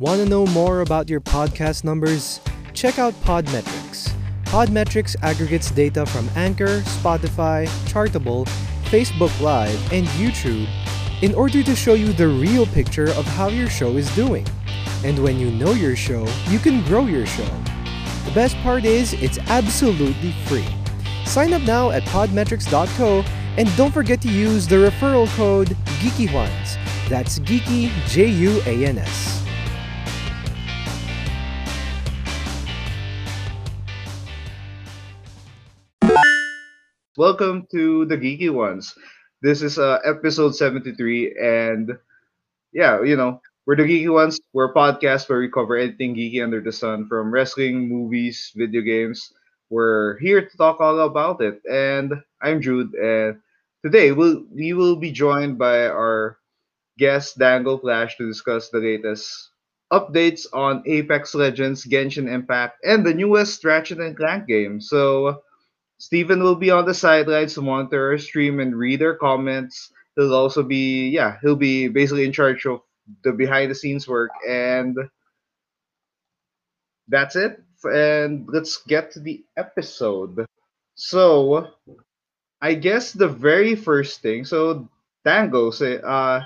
Want to know more about your podcast numbers? Check out Podmetrics. Podmetrics aggregates data from Anchor, Spotify, Chartable, Facebook Live, and YouTube in order to show you the real picture of how your show is doing. And when you know your show, you can grow your show. The best part is, it's absolutely free. Sign up now at podmetrics.co and don't forget to use the referral code GeekyJuans. That's Geeky J U A N S. Welcome to the Geeky Juans. This is uh, episode 73, and yeah, you know, we're the Geeky Juans. We're a podcast where we cover anything geeky under the sun, from wrestling, movies, video games. We're here to talk all about it. And I'm Jude, and today we'll, we will be joined by our guest, Dangoflash, to discuss the latest updates on Apex Legends, Genshin Impact, and the newest Ratchet and Clank game. So, Steven will be on the sidelines to monitor our stream and read our comments. He'll also be, yeah, he'll be basically in charge of the behind the scenes work. And that's it. And let's get to the episode. So, I guess the very first thing, so Dango, say, uh,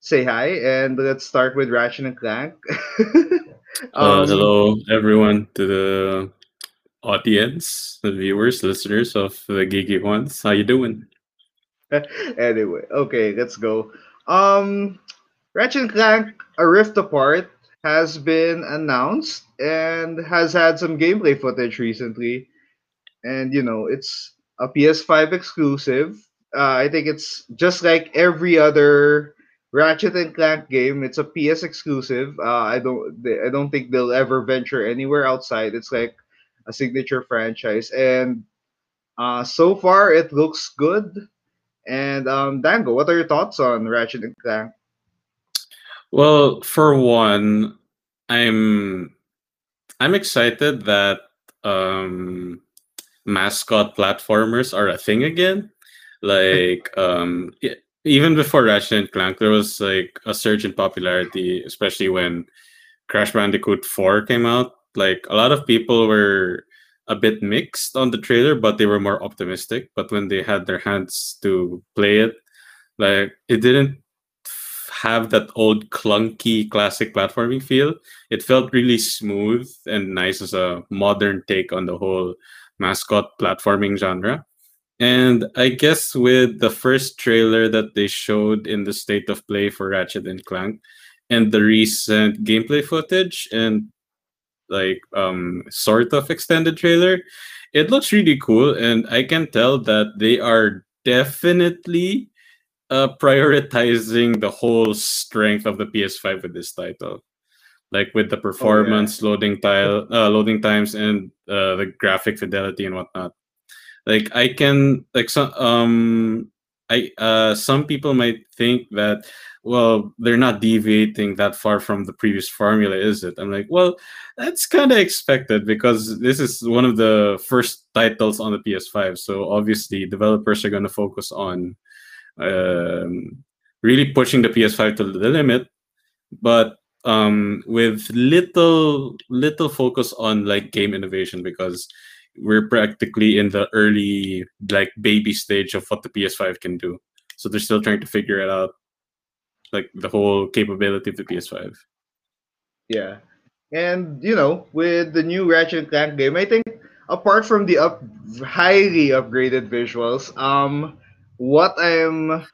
say hi, and let's start with Ratchet and Clank. uh, hello, everyone, to the audience, the viewers, listeners of the Geeky Juans. How you doing? anyway, okay, let's go. Um, Ratchet Clank: A Rift Apart has been announced and has had some gameplay footage recently, and you know it's a PS5 exclusive. Uh, I think it's just like every other Ratchet and Clank game. It's a PS exclusive. Uh, I don't I don't think they'll ever venture anywhere outside. It's like a signature franchise. And uh, so far, it looks good. And um, Dango, what are your thoughts on Ratchet and Clank? Well, for one, I'm I'm excited that um, mascot platformers are a thing again. Like um, even before Ratchet and Clank, there was like a surge in popularity, especially when Crash Bandicoot 4 came out like a lot of people were a bit mixed on the trailer, but they were more optimistic. But when they had their hands to play it, like it didn't have that old clunky classic platforming feel. It felt really smooth and nice as a modern take on the whole mascot platforming genre. And I guess with the first trailer that they showed in the state of play for Ratchet and Clank and the recent gameplay footage and like um sort of extended trailer. It looks really cool and i can tell that they are definitely uh prioritizing the whole strength of the ps5 with this title. Like with the performance oh, yeah. loading tile uh, loading times and uh, the graphic fidelity and whatnot. Like i can like some um i uh some people might think that well, they're not deviating that far from the previous formula, is it? I'm like, well, that's kind of expected because this is one of the first titles on the PS5. So obviously, developers are going to focus on um, really pushing the PS5 to the limit, but um, with little little focus on like game innovation because we're practically in the early like baby stage of what the PS5 can do. So they're still trying to figure it out like the whole capability of the PS5. Yeah, and you know, with the new Ratchet Clank game, I think apart from the up highly upgraded visuals, um, what I'm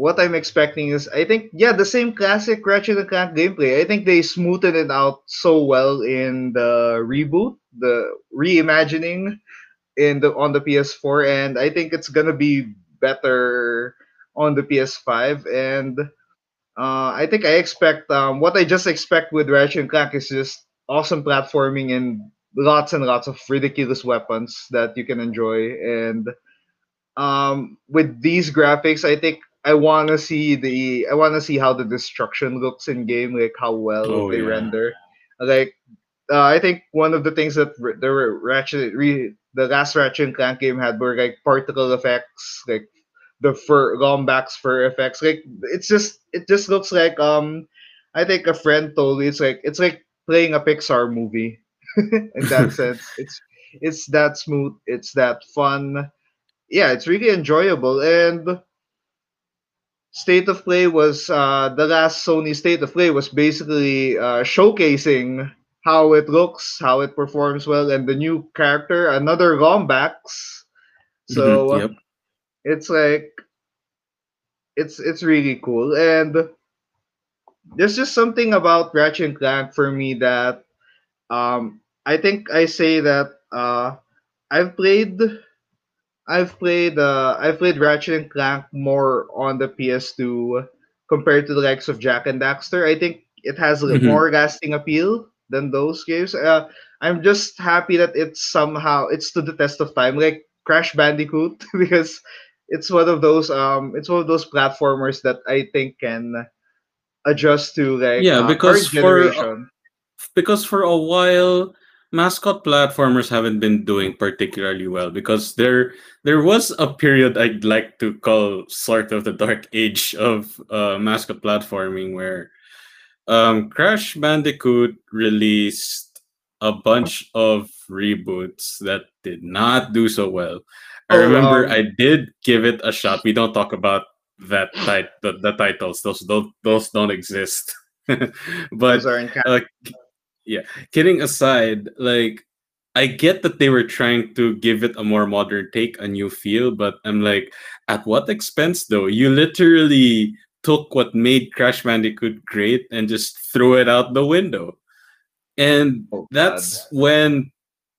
what I'm expecting is I think yeah the same classic Ratchet and Clank gameplay. I think they smoothed it out so well in the reboot, the reimagining in the on the PS4, and I think it's gonna be better on the PS5 and uh, I think I expect um, what I just expect with Ratchet and Clank is just awesome platforming and lots and lots of ridiculous weapons that you can enjoy. And um, with these graphics, I think I want to see the I want to see how the destruction looks in game, like how well oh, they yeah. render. Like uh, I think one of the things that the Ratchet re, the last Ratchet and Clank game had were like particle effects, like the fur Lombax fur effects. Like it's just it just looks like um I think a friend told me it's like it's like playing a Pixar movie in that sense. It's it's that smooth, it's that fun. Yeah, it's really enjoyable and State of Play was uh, the last Sony State of Play was basically uh, showcasing how it looks, how it performs well, and the new character, another Lombax. So Mhm, yep. it's like it's it's really cool, and there's just something about Ratchet and Clank for me that um, I think I say that uh, I've played I've played uh, I've played Ratchet and Clank more on the PS2 compared to the likes of Jak and Daxter. I think it has a Mhm. more lasting appeal than those games. Uh, I'm just happy that it's somehow it's to the test of time, like Crash Bandicoot, because it's one of those um it's one of those platformers that I think can adjust to like Yeah, uh, because current for generation. because for a while mascot platformers haven't been doing particularly well because there there was a period I'd like to call sort of the dark age of uh, mascot platforming where um, Crash Bandicoot released a bunch of reboots that did not do so well. I Oh, remember I did give it a shot. We don't talk about that tit- the, the titles; those don't those don't exist. but those are in uh, yeah. Kidding aside like i get that they were trying to give it a more modern take a new feel but i'm like at what expense though? You literally took what made crash bandicoot great and just threw it out the window. And oh god. that's when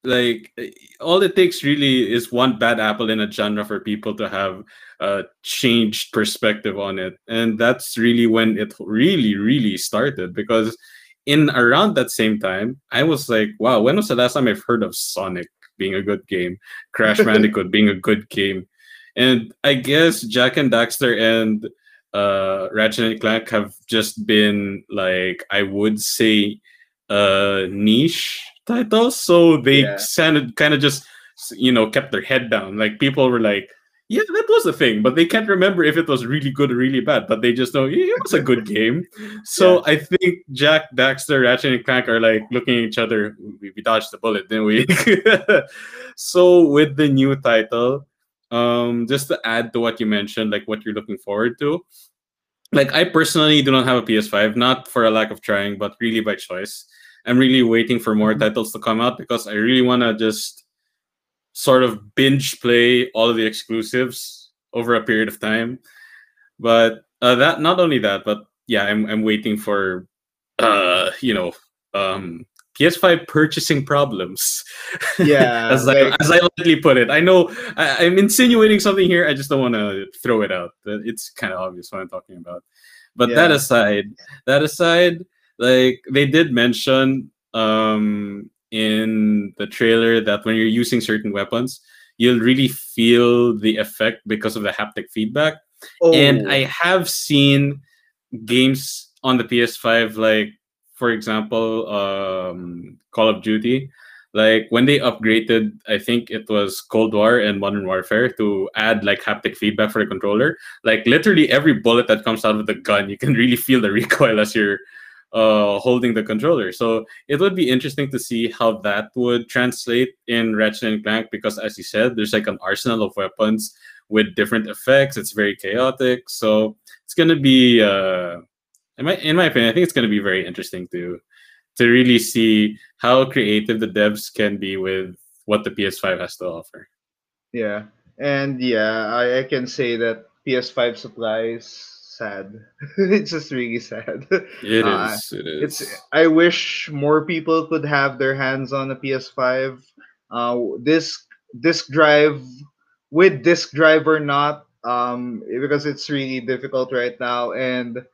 like eh, all it takes really is one bad apple in a genre for people to have a changed perspective on it. And that's really when it really really started because in around that same time i was like wow when was the last time i've heard of sonic being a good game? Crash bandicoot being a good game? And i guess jak and daxter and uh ratchet and clank have just been like i would say uh niche titles. So they Yeah. sounded kind of just you know kept their head down. Like people were like yeah that was a thing but they can't remember if it was really good or really bad but they just know yeah, it was a good game so i think jak daxter ratchet and clank are like looking at each other we, we dodged the bullet didn't we so with the new title um just to add to what you mentioned like what you're looking forward to like I personally do not have a PS5, not for a lack of trying, but really by choice. I'm really waiting for more Mhm. titles to come out because I really want to just sort of binge play all of the exclusives over a period of time. But uh, that not only that, but yeah, I'm I'm waiting for uh you know um PS5 purchasing problems. Yeah, as I as I lightly put it. I know I, I'm insinuating something here. I just don't want to throw it out. It's kind of obvious what I'm talking about. But that aside, that aside, like they did mention um in the trailer that when you're using certain weapons, you'll really feel the effect because of the haptic feedback. oh, And I have seen games on the PS5, like for example, um, Call of Duty. Like when they upgraded, I think it was Cold War and Modern Warfare to add like haptic feedback for the controller. Like literally every bullet that comes out of the gun, you can really feel the recoil as you're uh, holding the controller. So it would be interesting to see how that would translate in Ratchet and Clank because, as you said, there's like an arsenal of weapons with different effects. It's very chaotic. So it's gonna be, uh, in my in my opinion, I think it's gonna be very interesting to to really see how creative the devs can be with what the PS5 has to offer. Yeah, and yeah, I, I can say that PS5 supply is sad. it's just really sad. It is. Uh, It is. it's. I wish more people could have their hands on a PS5. Uh, this disk drive, with disk drive or not, um, because it's really difficult right now, and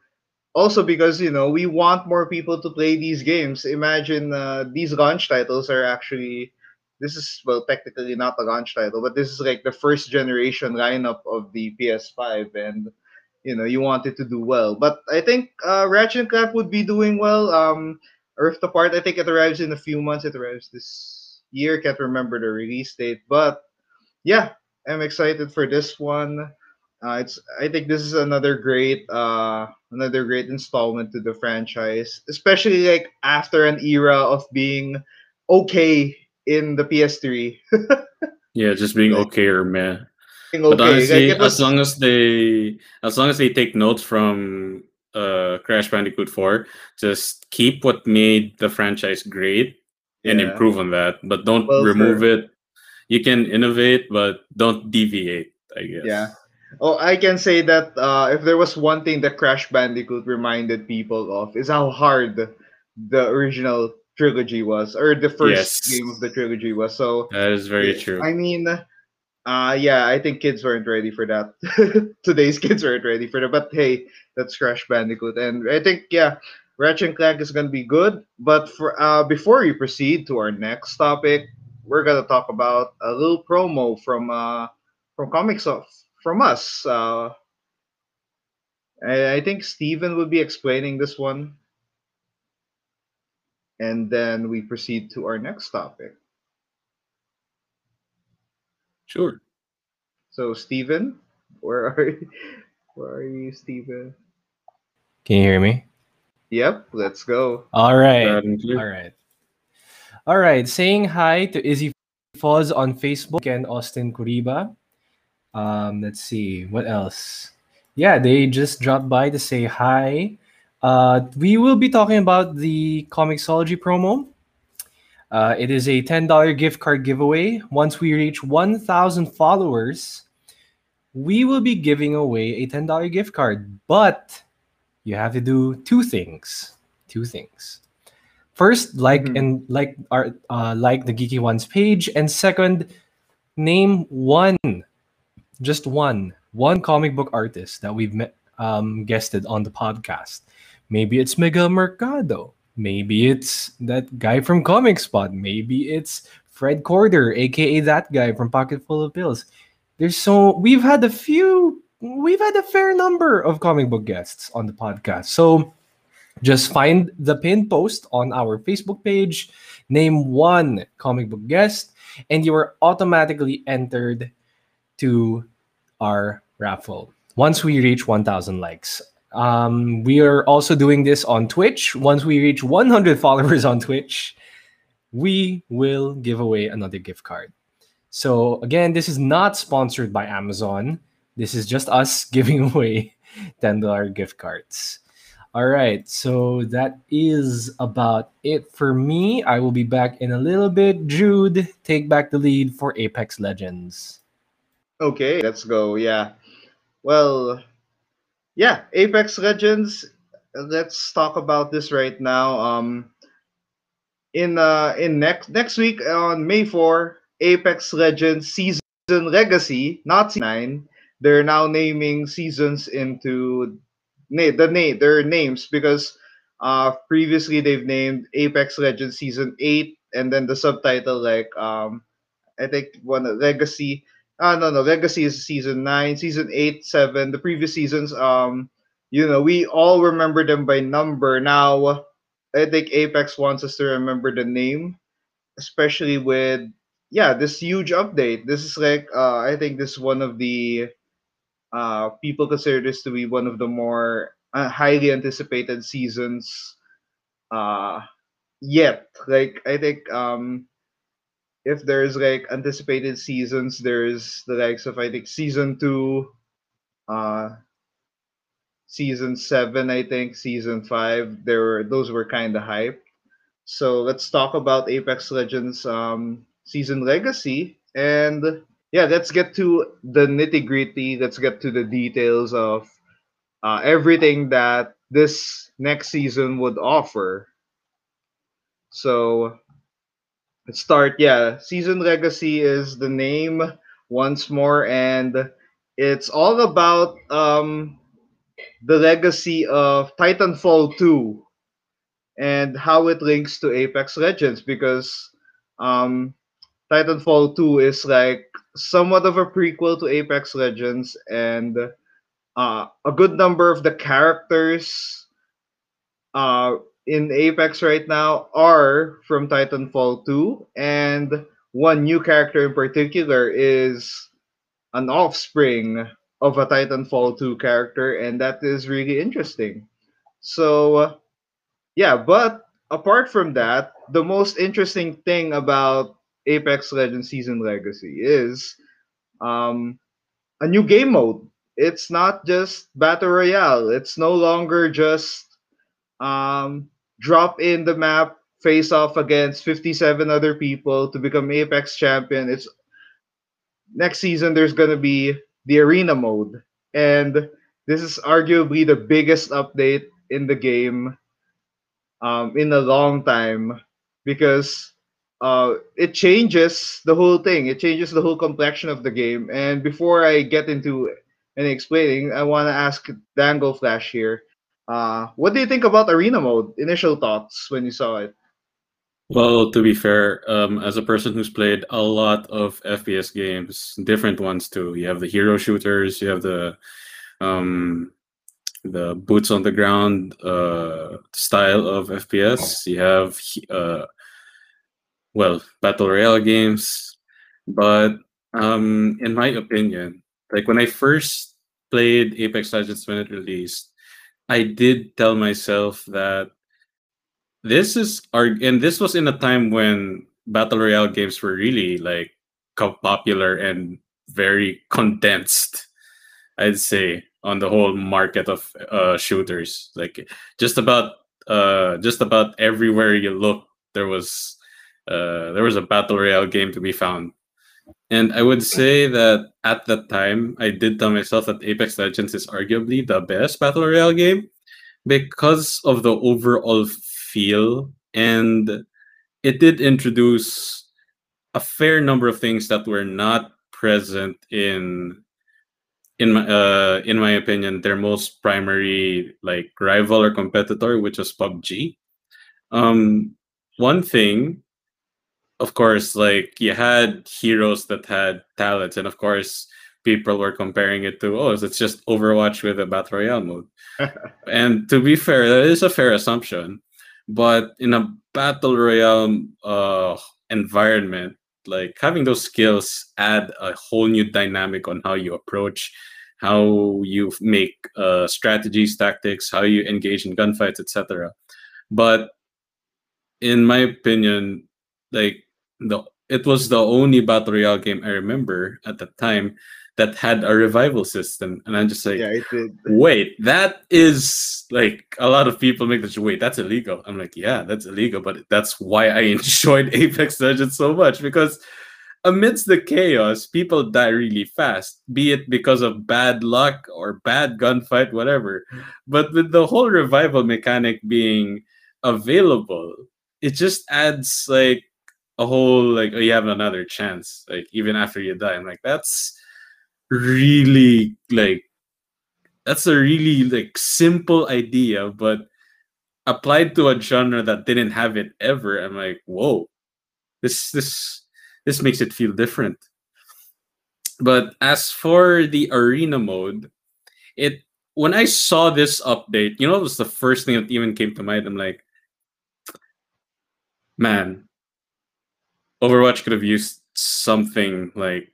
also because you know we want more people to play these games. Imagine uh, these launch titles are actually this is well technically not a launch title, but this is like the first generation lineup of the PS5, and you know you wanted to do well. But I think uh, Ratchet and Clank would be doing well. Um, Rift Apart, I think it arrives in a few months. It arrives this year. Can't remember the release date, but yeah, I'm excited for this one. Uh, it's I think this is another great uh another great installment to the franchise, especially like after an era of being okay in the PS3. Yeah, just being okay or meh. Being But honestly, was as long as they as long as they take notes from uh Crash Bandicoot 4, just keep what made the franchise great and yeah. improve on that. But don't Well, remove sure. it. You can innovate, but don't deviate, I guess. Yeah. Oh, I can say that uh, if there was one thing that Crash Bandicoot reminded people of is how hard the original trilogy was, or the first Yes. game of the trilogy was. So, That is very true. I mean, uh, yeah, I think kids weren't ready for that. Today's kids weren't ready for that. But hey, that's Crash Bandicoot, and I think yeah, Ratchet and Clank is gonna be good. But for uh, before we proceed to our next topic, we're gonna talk about a little promo from uh from comics of from us. Uh, I, I think Steven will be explaining this one, and then we proceed to our next topic. Sure. So, Stephen, where are you? Where are you, Stephen? Can you hear me? Yep, let's go. All right. Loud and clear. All right. All right. Saying hi to Izzy Foz on Facebook and Austin Kuriba. Um, let's see. What else? Yeah, they just dropped by to say hi. Uh, we will be talking about the Comixology promo. Uh, it is a $10 gift card giveaway. Once we reach 1,000 followers, we will be giving away a $10 gift card. But you have to do two things. Two things. First, like Mhm. and like our uh, like the Geeky Juans page, and second, name one, just one, one comic book artist that we've met, um, guested on the podcast. Maybe it's Miguel Mercado. Maybe it's that guy from Comic Spot. Maybe it's Fred Corder, aka that guy from Pocket Full of Pills. There's so we've had a few, we've had a fair number of comic book guests on the podcast. So just find the pinned post on our Facebook page, name one comic book guest, and you are automatically entered to our raffle once we reach 1,000 likes. Um, we are also doing this on Twitch. Once we reach 100 followers on Twitch, we will give away another gift card. So, again, this is not sponsored by Amazon. This is just us giving away $10 gift cards. All right, so that is about it for me. I will be back in a little bit. Jude, take back the lead for Apex Legends. Okay, let's go. Yeah. Well, yeah, Apex Legends. Let's talk about this right now. Um, in uh in next next week on May 4, Apex Legends season legacy, not 9. They're now naming seasons into na- the name their names because uh previously they've named Apex Legends season 8 and then the subtitle like um I think one legacy Ah, no, no. Legacy is season nine, season eight, seven. The previous seasons, um, you know, we all remember them by number. Now, I think Apex wants us to remember the name, especially with yeah, this huge update. This is like, uh, I think this is one of the uh people consider this to be one of the more uh, highly anticipated seasons uh yet. Like, I think um if there's like anticipated seasons, there's the likes of I think season two, uh, season seven, I think season five. There were those were kind of hype. So let's talk about Apex Legends um, season legacy, and yeah, let's get to the nitty gritty. Let's get to the details of uh, everything that this next season would offer. So start. Yeah, Season Legacy is the name once more, and it's all about um, the legacy of Titanfall 2 and how it links to Apex Legends because um, Titanfall 2 is like somewhat of a prequel to Apex Legends, and uh, a good number of the characters uh, in Apex right now are from Titanfall 2, and one new character in particular is an offspring of a Titanfall 2 character, and that is really interesting. So, yeah, but apart from that, the most interesting thing about Apex Legends Season Legacy is um, a new game mode. It's not just battle royale. It's no longer just um, drop in the map, face off against 57 other people to become Apex champion. It's next season. There's gonna be the arena mode, and this is arguably the biggest update in the game um, in a long time because uh, it changes the whole thing. It changes the whole complexion of the game. And before I get into any explaining, I want to ask Dangoflash here. Uh, what do you think about arena mode? Initial thoughts when you saw it? Well, to be fair, um, as a person who's played a lot of FPS games, different ones too. You have the hero shooters, you have the um, the boots on the ground uh, style of FPS. You have uh, well battle royale games, but um, in my opinion, like when I first played Apex Legends when it released, I did tell myself that this is our and this was in a time when battle royale games were really like popular and very condensed i'd say on the whole market of uh shooters. Like just about uh just about everywhere you look there was uh there was a battle royale game to be found and i would say that at that time i did tell myself that apex legends is arguably the best battle royale game because of the overall feel. And it did introduce a fair number of things that were not present in in my uh, in my opinion their most primary like rival or competitor which was PUBG um one thing of course like you had heroes that had talents and of course people were comparing it to oh it's just overwatch with a battle royale mode and to be fair that is a fair assumption but in a battle royale uh, environment, like having those skills add a whole new dynamic on how you approach, how you make uh, strategies, tactics, how you engage in gunfights, etc. But in my opinion, like the it was the only battle royale game I remember at the time that had a revival system. And I'm just like, yeah, it did. wait, that is like a lot of people make this, wait, that's illegal. I'm like, yeah, that's illegal. But that's why I enjoyed Apex Legends so much because amidst the chaos, people die really fast, be it because of bad luck or bad gunfight, whatever. But with the whole revival mechanic being available, it just adds like a whole like oh, you have another chance like even after you die i'm like that's really like that's a really like simple idea but applied to a genre that didn't have it ever i'm like whoa this this this makes it feel different. But as for the arena mode it when i saw this update you know it was the first thing that even came to mind i'm like man overwatch could have used something like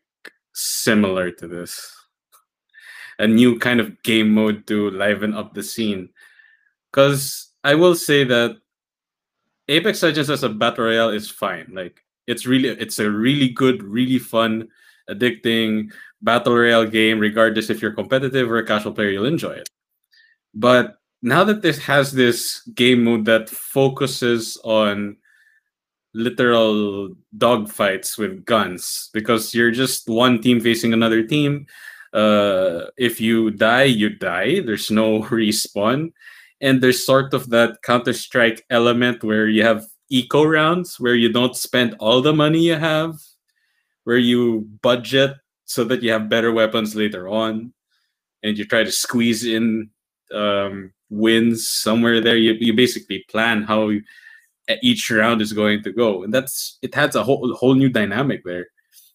similar to this. A new kind of game mode to liven up the scene. Because I will say that Apex Legends as a battle royale is fine. Like it's really it's a really good, really fun, addicting battle royale game, regardless if you're competitive or a casual player, you'll enjoy it. But now that this has this game mode that focuses on literal dogfights with guns because you're just one team facing another team. Uh, if you die, you die. There's no respawn. And there's sort of that Counter Strike element where you have eco rounds where you don't spend all the money you have, where you budget so that you have better weapons later on, and you try to squeeze in um, wins somewhere there. You, you basically plan how each round is going to go, and that's it has a whole whole new dynamic there.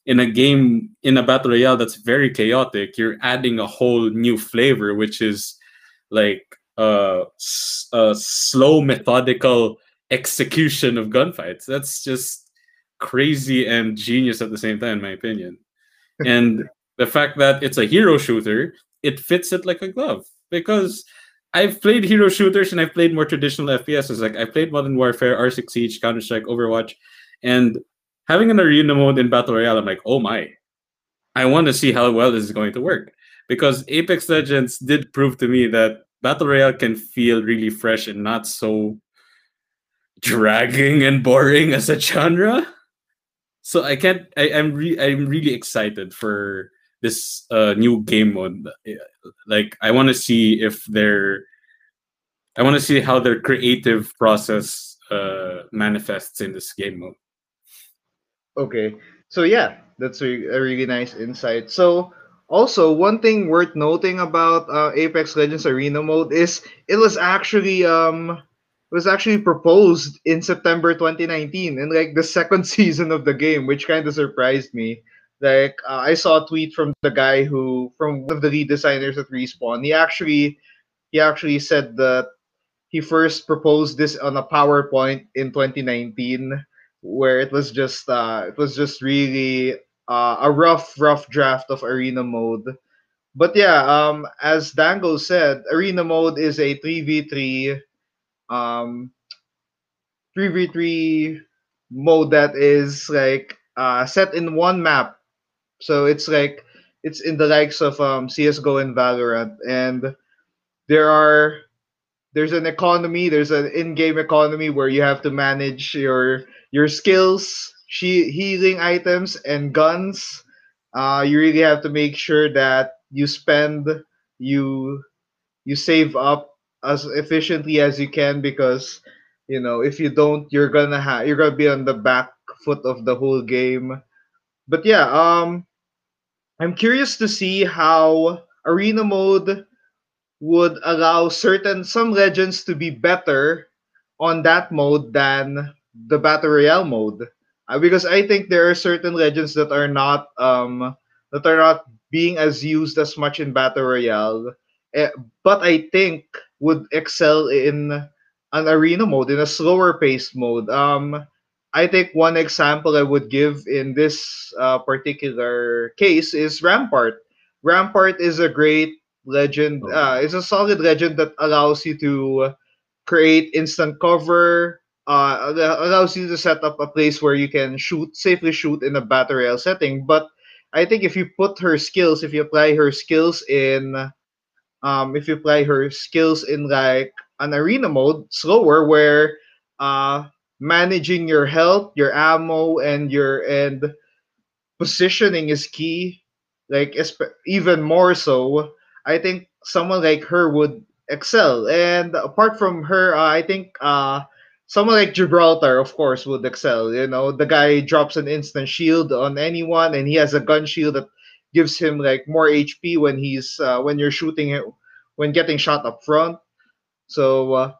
In a game in a battle royale that's very chaotic, you're adding a whole new flavor, which is like uh, a slow, methodical execution of gunfights. That's just crazy and genius at the same time, in my opinion. And the fact that it's a hero shooter, it fits it like a glove because I've played hero shooters and I've played more traditional FPSs. Like I played Modern Warfare, R6 Siege, Counter Strike, Overwatch, and having an arena mode in Battle Royale, I'm like, oh my, I want to see how well this is going to work because Apex Legends did prove to me that Battle Royale can feel really fresh and not so dragging and boring as a genre. So I can't. I, I'm re, I'm really excited for this uh, new game mode. Like I want to see if they're. I want to see how their creative process uh, manifests in this game mode. Okay, so yeah, that's a, a really nice insight. So also, one thing worth noting about uh, Apex Legends Arena mode is it was actually um was actually proposed in September 2019 in like the second season of the game, which kind of surprised me. Like uh, I saw a tweet from the guy who from one of the lead designers at Respawn. He actually he actually said that he first proposed this on a PowerPoint in 2019 where it was just uh it was just really uh, a rough rough draft of arena mode. But yeah, um as Dango said, arena mode is a 3v3 um 3v3 mode that is like uh, set in one map. So it's like it's in the likes of um, CS:GO and Valorant, and there are there's an economy, there's an in-game economy where you have to manage your your skills, she, healing items, and guns. Uh, you really have to make sure that you spend you you save up as efficiently as you can because you know if you don't you're gonna have you're gonna be on the back foot of the whole game but yeah um i'm curious to see how arena mode would allow certain some legends to be better on that mode than the battle royale mode uh, because i think there are certain legends that are not um that are not being as used as much in battle royale uh, but i think would excel in an arena mode, in a slower paced mode. Um, I think one example I would give in this uh, particular case is Rampart. Rampart is a great legend. Oh. Uh, it's a solid legend that allows you to create instant cover. Uh, allows you to set up a place where you can shoot safely shoot in a battle royale setting. But I think if you put her skills, if you apply her skills in um, if you apply her skills in like an arena mode, slower, where uh, managing your health, your ammo, and your and positioning is key. Like even more so, I think someone like her would excel. And apart from her, uh, I think uh, someone like Gibraltar, of course, would excel. You know, the guy drops an instant shield on anyone, and he has a gun shield that gives him like more HP when he's uh, when you're shooting him when getting shot up front. So, uh,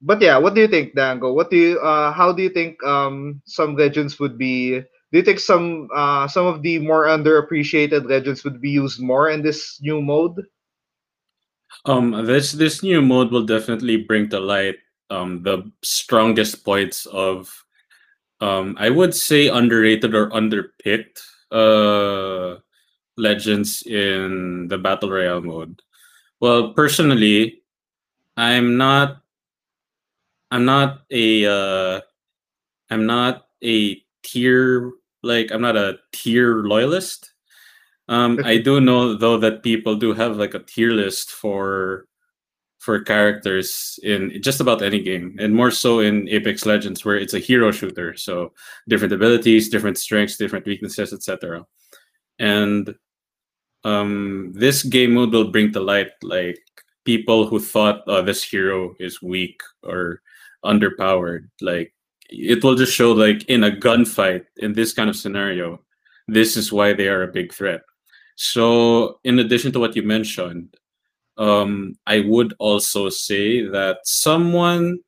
but yeah, what do you think, Dango? What do you uh, how do you think um, some legends would be? Do you think some uh, some of the more underappreciated legends would be used more in this new mode? Um, this this new mode will definitely bring to light um, the strongest points of um, I would say underrated or underpicked uh, legends in the battle royale mode. Well, personally, I'm not. I'm not a. Uh, I'm not a tier like I'm not a tier loyalist. Um, I do know though that people do have like a tier list for for characters in just about any game, and more so in Apex Legends, where it's a hero shooter. So different abilities, different strengths, different weaknesses, etc. And um, this game mode will bring to light like people who thought oh, this hero is weak or underpowered. Like it will just show like in a gunfight in this kind of scenario, this is why they are a big threat. So in addition to what you mentioned, um, I would also say that someone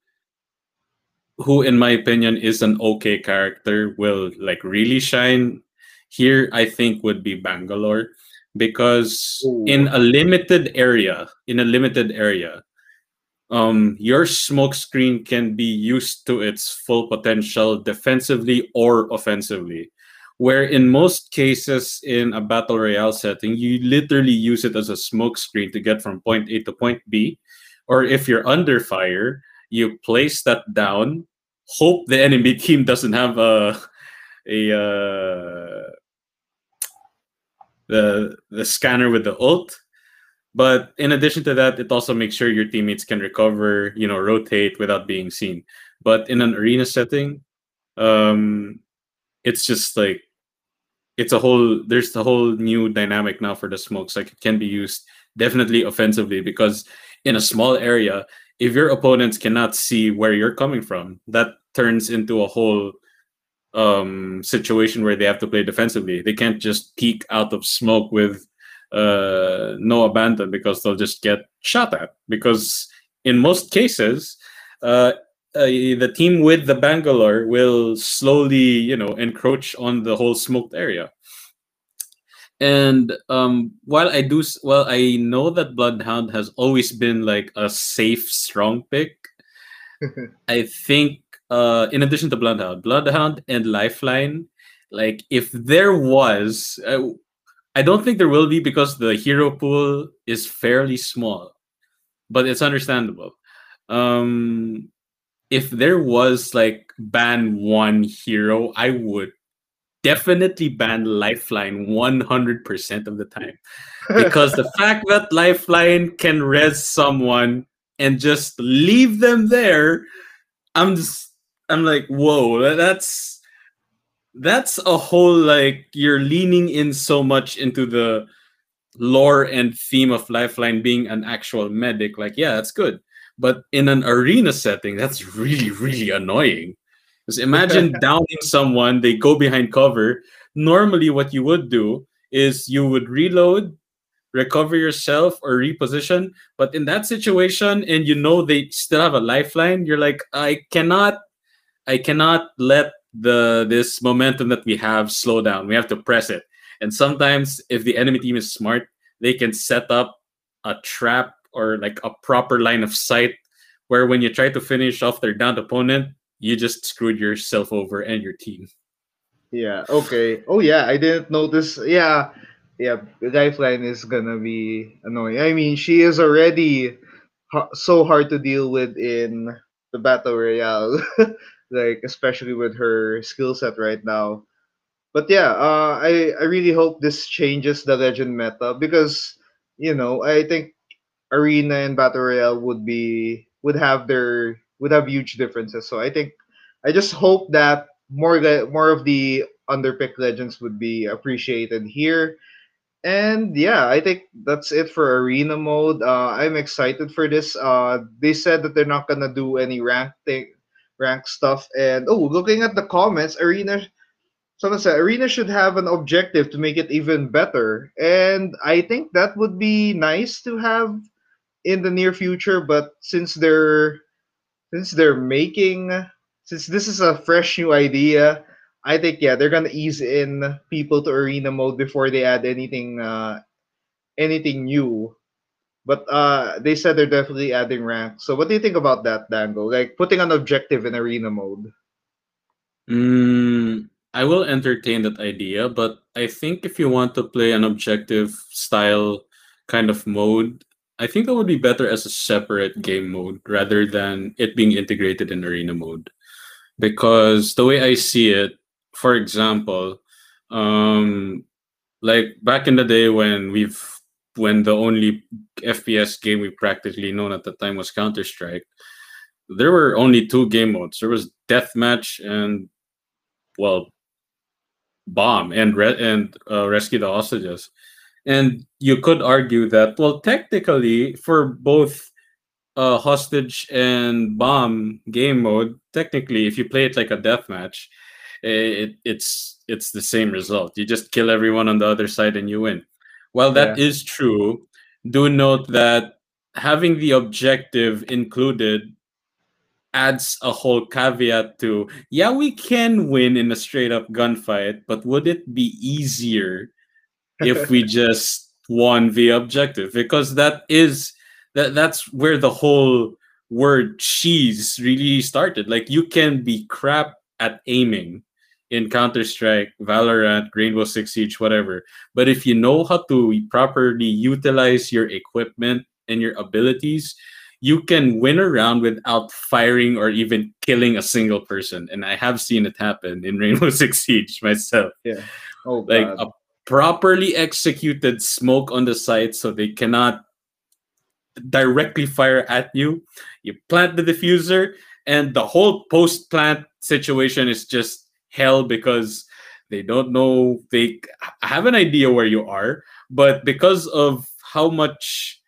who in my opinion is an okay character will like really shine here i think would be bangalore because Ooh. in a limited area, in a limited area, um, your smoke screen can be used to its full potential defensively or offensively. where in most cases in a battle royale setting, you literally use it as a smoke screen to get from point A to point B. Or if you're under fire, you place that down, hope the enemy team doesn't have a a uh, the the scanner with the ult. But in addition to that, it also makes sure your teammates can recover, you know, rotate without being seen. But in an arena setting, um, it's just like it's a whole there's a whole new dynamic now for the smokes like it can be used definitely offensively because in a small area if your opponents cannot see where you're coming from that turns into a whole um situation where they have to play defensively they can't just peek out of smoke with uh no abandon because they'll just get shot at because in most cases uh uh, the team with the Bangalore will slowly, you know, encroach on the whole smoked area. And um, while I do, well, I know that Bloodhound has always been like a safe, strong pick. I think, uh, in addition to Bloodhound, Bloodhound and Lifeline, like if there was, uh, I don't think there will be because the hero pool is fairly small, but it's understandable. Um, if there was like ban one hero, I would definitely ban Lifeline 100% of the time. Because the fact that Lifeline can res someone and just leave them there, I'm just, I'm like, whoa, that's, that's a whole like, you're leaning in so much into the lore and theme of Lifeline being an actual medic. Like, yeah, that's good. But in an arena setting, that's really, really annoying. Because imagine downing someone, they go behind cover. Normally, what you would do is you would reload, recover yourself, or reposition. But in that situation, and you know they still have a lifeline, you're like, I cannot, I cannot let the this momentum that we have slow down. We have to press it. And sometimes, if the enemy team is smart, they can set up a trap or like a proper line of sight where when you try to finish off their downed opponent, you just screwed yourself over and your team. Yeah. Okay. Oh yeah, I didn't notice. Yeah. Yeah. The lifeline is gonna be annoying. I mean, she is already so hard to deal with in the battle royale, like especially with her skill set right now. But yeah, uh, I I really hope this changes the legend meta because you know I think arena and battle royale would be would have their would have huge differences. So I think I just hope that more more of the underpick legends would be appreciated here. And yeah, I think that's it for arena mode. Uh, I'm excited for this. Uh, they said that they're not gonna do any rank thing, rank stuff. And oh, looking at the comments, arena someone said arena should have an objective to make it even better and i think that would be nice to have in the near future, but since they're since they're making since this is a fresh new idea, I think yeah they're gonna ease in people to arena mode before they add anything uh, anything new. But uh, they said they're definitely adding rank. So what do you think about that, Dango? Like putting an objective in arena mode. Mm, I will entertain that idea, but I think if you want to play an objective style kind of mode, I think that would be better as a separate game mode rather than it being integrated in arena mode. Because the way I see it, for example, um, like back in the day when we've when the only FPS game we practically known at the time was Counter Strike, there were only two game modes. There was deathmatch and well, bomb and re- and uh, rescue the hostages. And you could argue that, well, technically, for both uh, hostage and bomb game mode, technically, if you play it like a deathmatch, it, it's it's the same result. You just kill everyone on the other side and you win. While that yeah. is true, do note that having the objective included adds a whole caveat to yeah we can win in a straight up gunfight but would it be easier if we just won the objective? Because that is that that's where the whole word cheese really started. Like you can be crap at aiming in Counter Strike, Valorant, Rainbow Six Siege, whatever. But if you know how to properly utilize your equipment and your abilities, you can win a round without firing or even killing a single person. And I have seen it happen in Rainbow Six Siege myself. Yeah. Oh, like God. a properly executed smoke on the site so they cannot directly fire at you. You plant the defuser, and the whole post plant situation is just hell because they don't know they have an idea where you are, but because of how much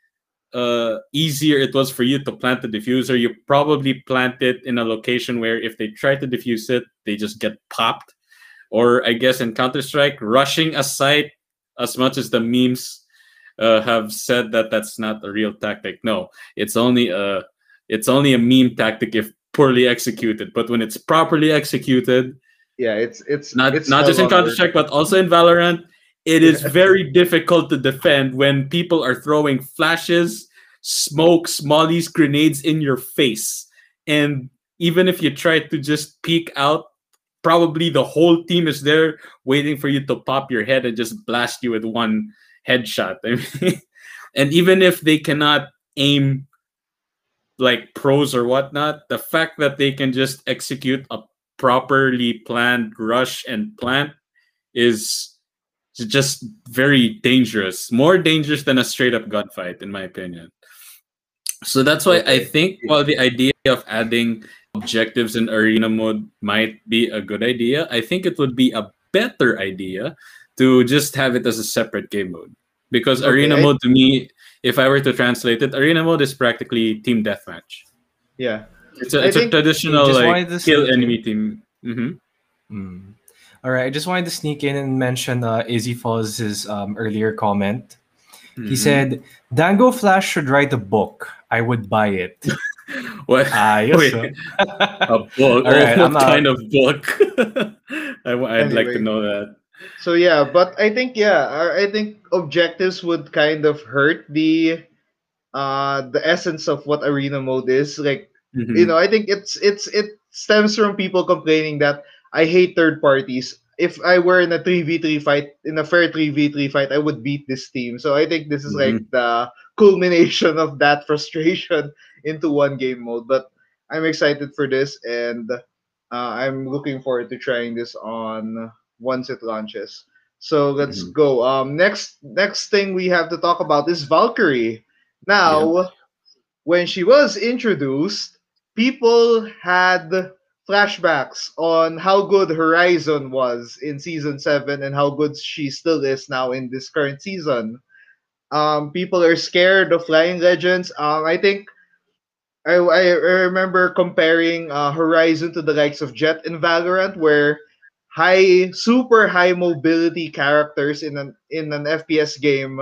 uh, easier it was for you to plant the defuser, you probably plant it in a location where if they try to diffuse it, they just get popped. Or I guess in Counter Strike, rushing a site as much as the memes uh, have said that that's not a real tactic. No, it's only a it's only a meme tactic if poorly executed. But when it's properly executed, yeah, it's it's not it's not just in Counter. Strike but also in Valorant, it is very difficult to defend when people are throwing flashes, smokes, mollies, grenades in your face, and even if you try to just peek out. Probably the whole team is there waiting for you to pop your head and just blast you with one headshot. I mean, and even if they cannot aim like pros or whatnot, the fact that they can just execute a properly planned rush and plant is just very dangerous. More dangerous than a straight up gunfight, in my opinion. So that's why I think while the idea of adding objectives in arena mode might be a good idea, I think it would be a better idea to just have it as a separate game mode. Because arena mode to me, if I were to translate it, arena mode is practically team deathmatch. Yeah. It's a, I it's a traditional just like wanted to kill sneak enemy team. hmm Mm. All right, I just wanted to sneak in and mention uh, Izzy Fozz's um, earlier comment. Mm-hmm. He said, Dangoflash should write a book. I would buy it. "What? Ah, yes, Wait, a book? All right, what I'm out. kind of book? I, would like to know that. So yeah, but I think yeah, I I think objectives would kind of hurt the uh the essence of what arena mode is. Like Mhm. you know, I think it's it's it stems from people complaining that I hate third parties. If I were in a 3v3 fight, in a fair 3v3 fight, I would beat this team. So I think this is like the culmination of that frustration into one game mode. But I'm excited for this and uh, I'm looking forward to trying this on once it launches. So let's Mhm. go. Um next next thing we have to talk about is Valkyrie. Now when she was introduced, people had flashbacks on how good Horizon was in season 7 and how good she still is now in this current season. Um, people are scared of Flying Legends. Um, I think I, I remember comparing uh, Horizon to the likes of Jett in Valorant, where high, super high mobility characters in an in an FPS game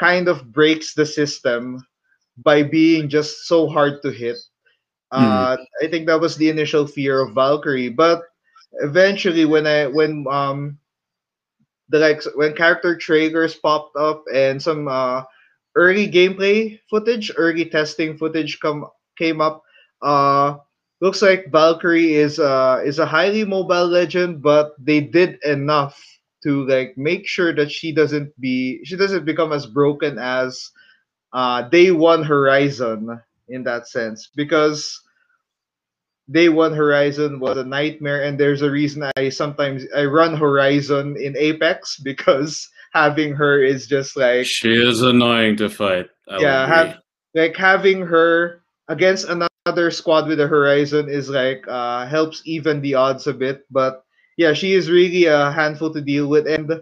kind of breaks the system by being just so hard to hit. Uh, I think that was the initial fear of Valkyrie, but eventually, when I when um the like when character triggers popped up and some uh early gameplay footage, early testing footage come came up, uh looks like Valkyrie is uh is a highly mobile legend, but they did enough to like make sure that she doesn't be she doesn't become as broken as uh day one Horizon in that sense because day one Horizon was a nightmare and there's a reason I sometimes I run Horizon in Apex because having her is just like She is annoying to fight. I'll yeah have like having her against another squad with a Horizon is like uh helps even the odds a bit but yeah she is really a handful to deal with and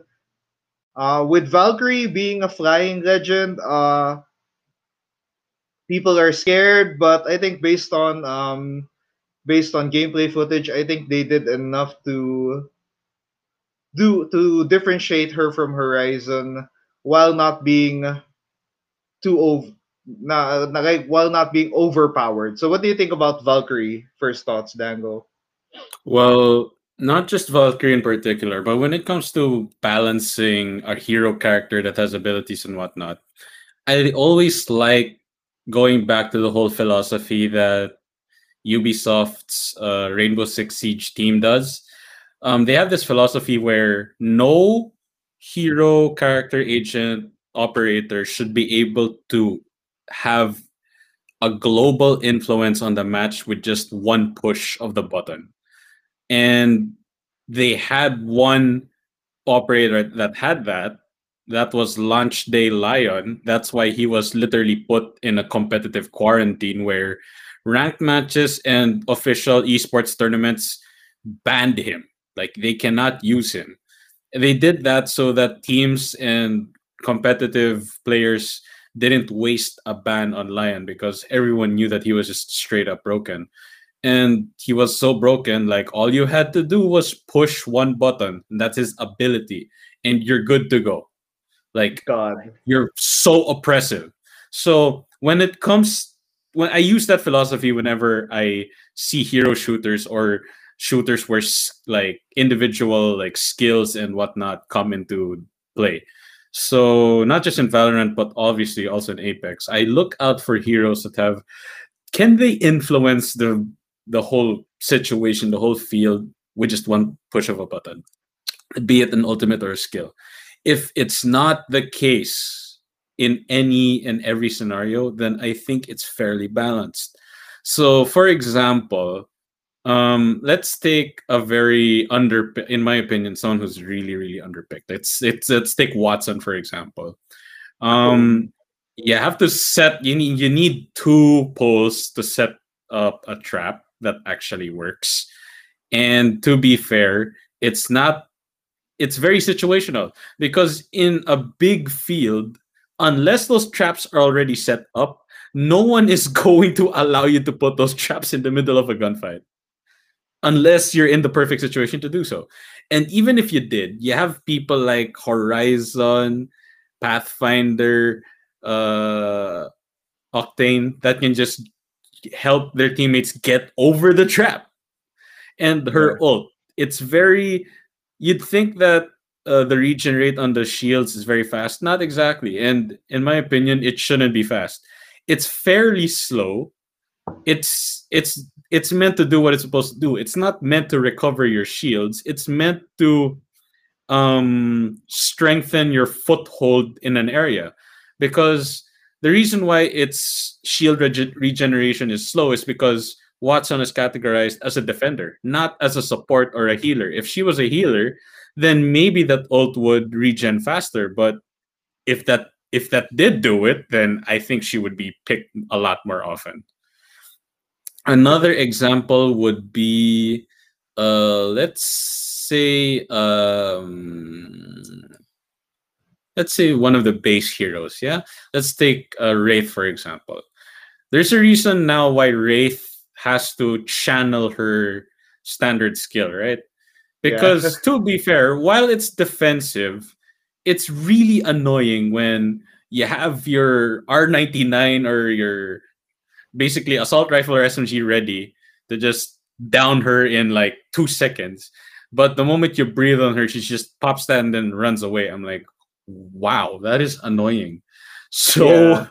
uh with Valkyrie being a flying legend uh people are scared but I think based on um based on gameplay footage, I think they did enough to do to differentiate her from Horizon while not being too over na, na, like while not being overpowered. So what do you think about Valkyrie? First thoughts, Dango. Well, not just Valkyrie in particular, but when it comes to balancing a hero character that has abilities and whatnot, I always like going back to the whole philosophy that Ubisoft's uh, Rainbow Six Siege team does. um, they have this philosophy where no hero, character, agent, operator should be able to have a global influence on the match with just one push of the button. And they had one operator that had that. That was Launch Day Lion. That's why he was literally put in a competitive quarantine where ranked matches and official esports tournaments banned him. Like they cannot use him. They did that so that teams and competitive players didn't waste a ban on Lion because everyone knew that he was just straight up broken. And he was so broken, like all you had to do was push one button, and that's his ability, and you're good to go. Like God. you're so oppressive. So when it comes when I use that philosophy whenever I see hero shooters or shooters where like individual like skills and whatnot come into play. So not just in Valorant, but obviously also in Apex, I look out for heroes that have can they influence the the whole situation, the whole field with just one push of a button, be it an ultimate or a skill. If it's not the case in any and every scenario, then I think it's fairly balanced. So, for example, um, let's take a very under, in my opinion, someone who's really, really underpicked. It's it's let's take Watson for example. Um, you have to set you need you need two poles to set up a trap that actually works. And to be fair, it's not it's very situational because in a big field, unless those traps are already set up, no one is going to allow you to put those traps in the middle of a gunfight unless you're in the perfect situation to do so. And even if you did, you have people like Horizon, Pathfinder, uh, Octane that can just help their teammates get over the trap. And her ult, it's very. You'd think that uh, the regen rate on the shields is very fast. Not exactly. And in my opinion, it shouldn't be fast. It's fairly slow. It's it's it's meant to do what it's supposed to do. It's not meant to recover your shields. It's meant to um, strengthen your foothold in an area. Because the reason why its shield rege- regeneration is slow is because Watson is categorized as a defender, not as a support or a healer. If she was a healer, then maybe that ult would regen faster. But if that if that did do it, then I think she would be picked a lot more often. Another example would be, uh, let's say, um, let's say one of the base heroes. Yeah, let's take uh, Wraith for example. There's a reason now why Wraith has to channel her standard skill, right? Because yeah. to be fair, while it's defensive, it's really annoying when you have your R99 or your basically assault rifle or SMG ready to just down her in like two seconds. But the moment you breathe on her, she just pops that and then runs away. I'm like, wow, that is annoying. So yeah.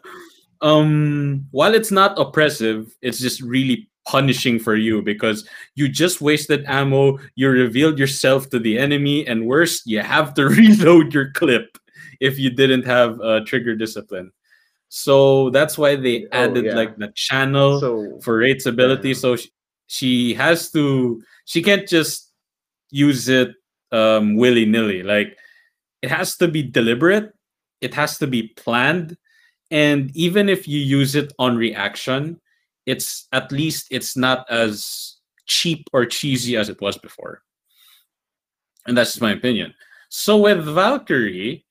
um while it's not oppressive, it's just really punishing for you because you just wasted ammo, you revealed yourself to the enemy, and worse, you have to reload your clip if you didn't have uh, trigger discipline. So that's why they oh, added oh, yeah. like the channel so, for Wraith's ability. Yeah. So she, she, has to, she can't just use it um, willy nilly. Like it has to be deliberate, it has to be planned. And even if you use it on reaction, it's at least it's not as cheap or cheesy as it was before. And that's just my opinion. So with Valkyrie,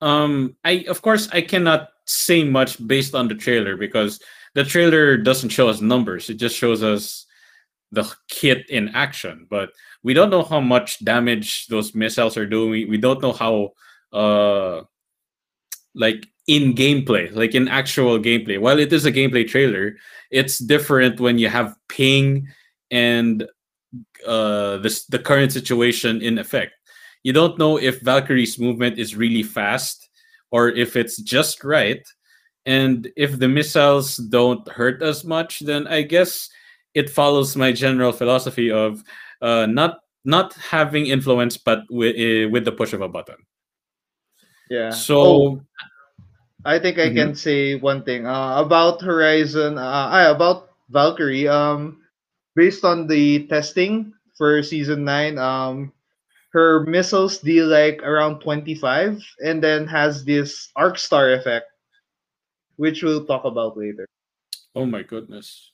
um, I of course I cannot say much based on the trailer because the trailer doesn't show us numbers. It just shows us the kit in action. But we don't know how much damage those missiles are doing. We don't know how uh like in gameplay, like in actual gameplay. While it is a gameplay trailer, it's different when you have ping and uh this the current situation in effect. You don't know if Valkyrie's movement is really fast or if it's just right. And if the missiles don't hurt as much, then I guess it follows my general philosophy of uh, not not having influence, but with uh, with the push of a button. Yeah. So Oh, I think I Mhm. can say one thing uh, about Horizon. Uh, about Valkyrie. Um, based on the testing for season nine, um, her missiles deal like around twenty five, and then has this arc star effect, which we'll talk about later. Oh my goodness.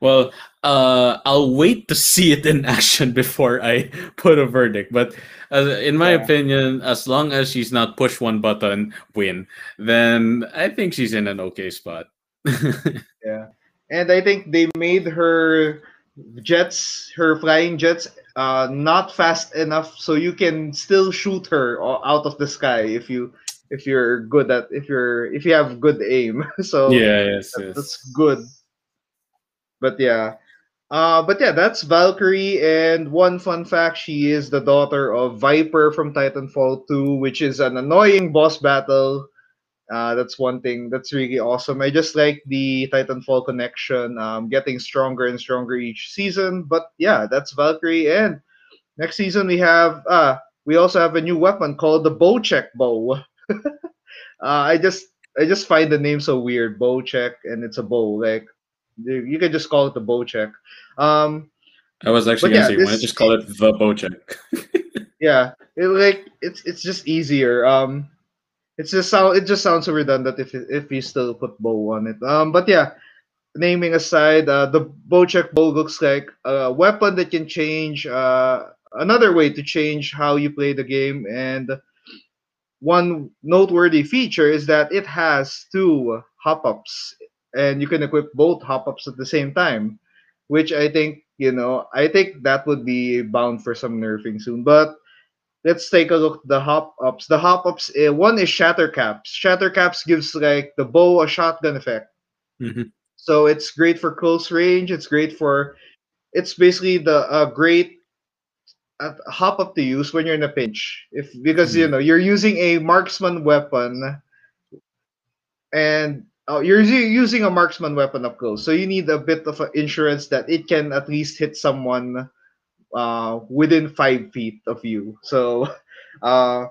Well, uh, I'll wait to see it in action before I put a verdict. But uh, in my Yeah. opinion, as long as she's not push one button, win, then I think she's in an okay spot. Yeah, and I think they made her jets, her flying jets, uh, not fast enough, so you can still shoot her out of the sky if you if you're good at if you're if you have good aim. So yeah, yes, that- yes. that's good. But yeah. Uh, but yeah, that's Valkyrie. And one fun fact, she is the daughter of Viper from Titanfall 2, which is an annoying boss battle. Uh, that's one thing that's really awesome. I just like the Titanfall connection, um, getting stronger and stronger each season. But yeah, that's Valkyrie. And next season we have uh, we also have a new weapon called the Bocek bow. uh, I just I just find the name so weird, Bocek, and it's a bow. Like you you can just call it the Bocek. Um, I was actually gonna yeah, say, why not just call it the Bojack? yeah, it like it's it's just easier. Um, it's just sound it just sounds so redundant if if you still put bow on it. Um, but yeah, naming aside, uh, the Bocek bow looks like a weapon that can change. Uh, another way to change how you play the game, and one noteworthy feature is that it has two hop ups, and you can equip both hop ups at the same time, which I think you know I think that would be bound for some nerfing soon, but let's take a look at the hop ups. The hop ups, uh, one is shatter caps. Shatter caps gives like the bow a shotgun effect. Mhm. So it's great for close range. It's great for. It's basically the a great uh, hop up to use when you're in a pinch. If because you Mhm. know you're using a marksman weapon, and uh, you're using a marksman weapon up close, so you need a bit of insurance that it can at least hit someone uh, within five feet of you. So uh,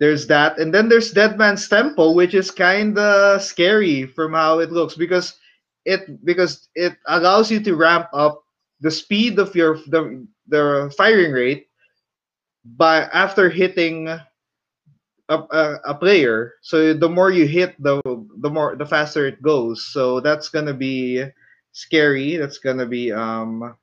there's that, and then there's Deadeye's Tempo, which is kind of scary from how it looks because it because it allows you to ramp up the speed of your the, the firing rate by after hitting a, a, a player. So the more you hit, the the more the faster it goes. So that's gonna be scary. That's gonna be um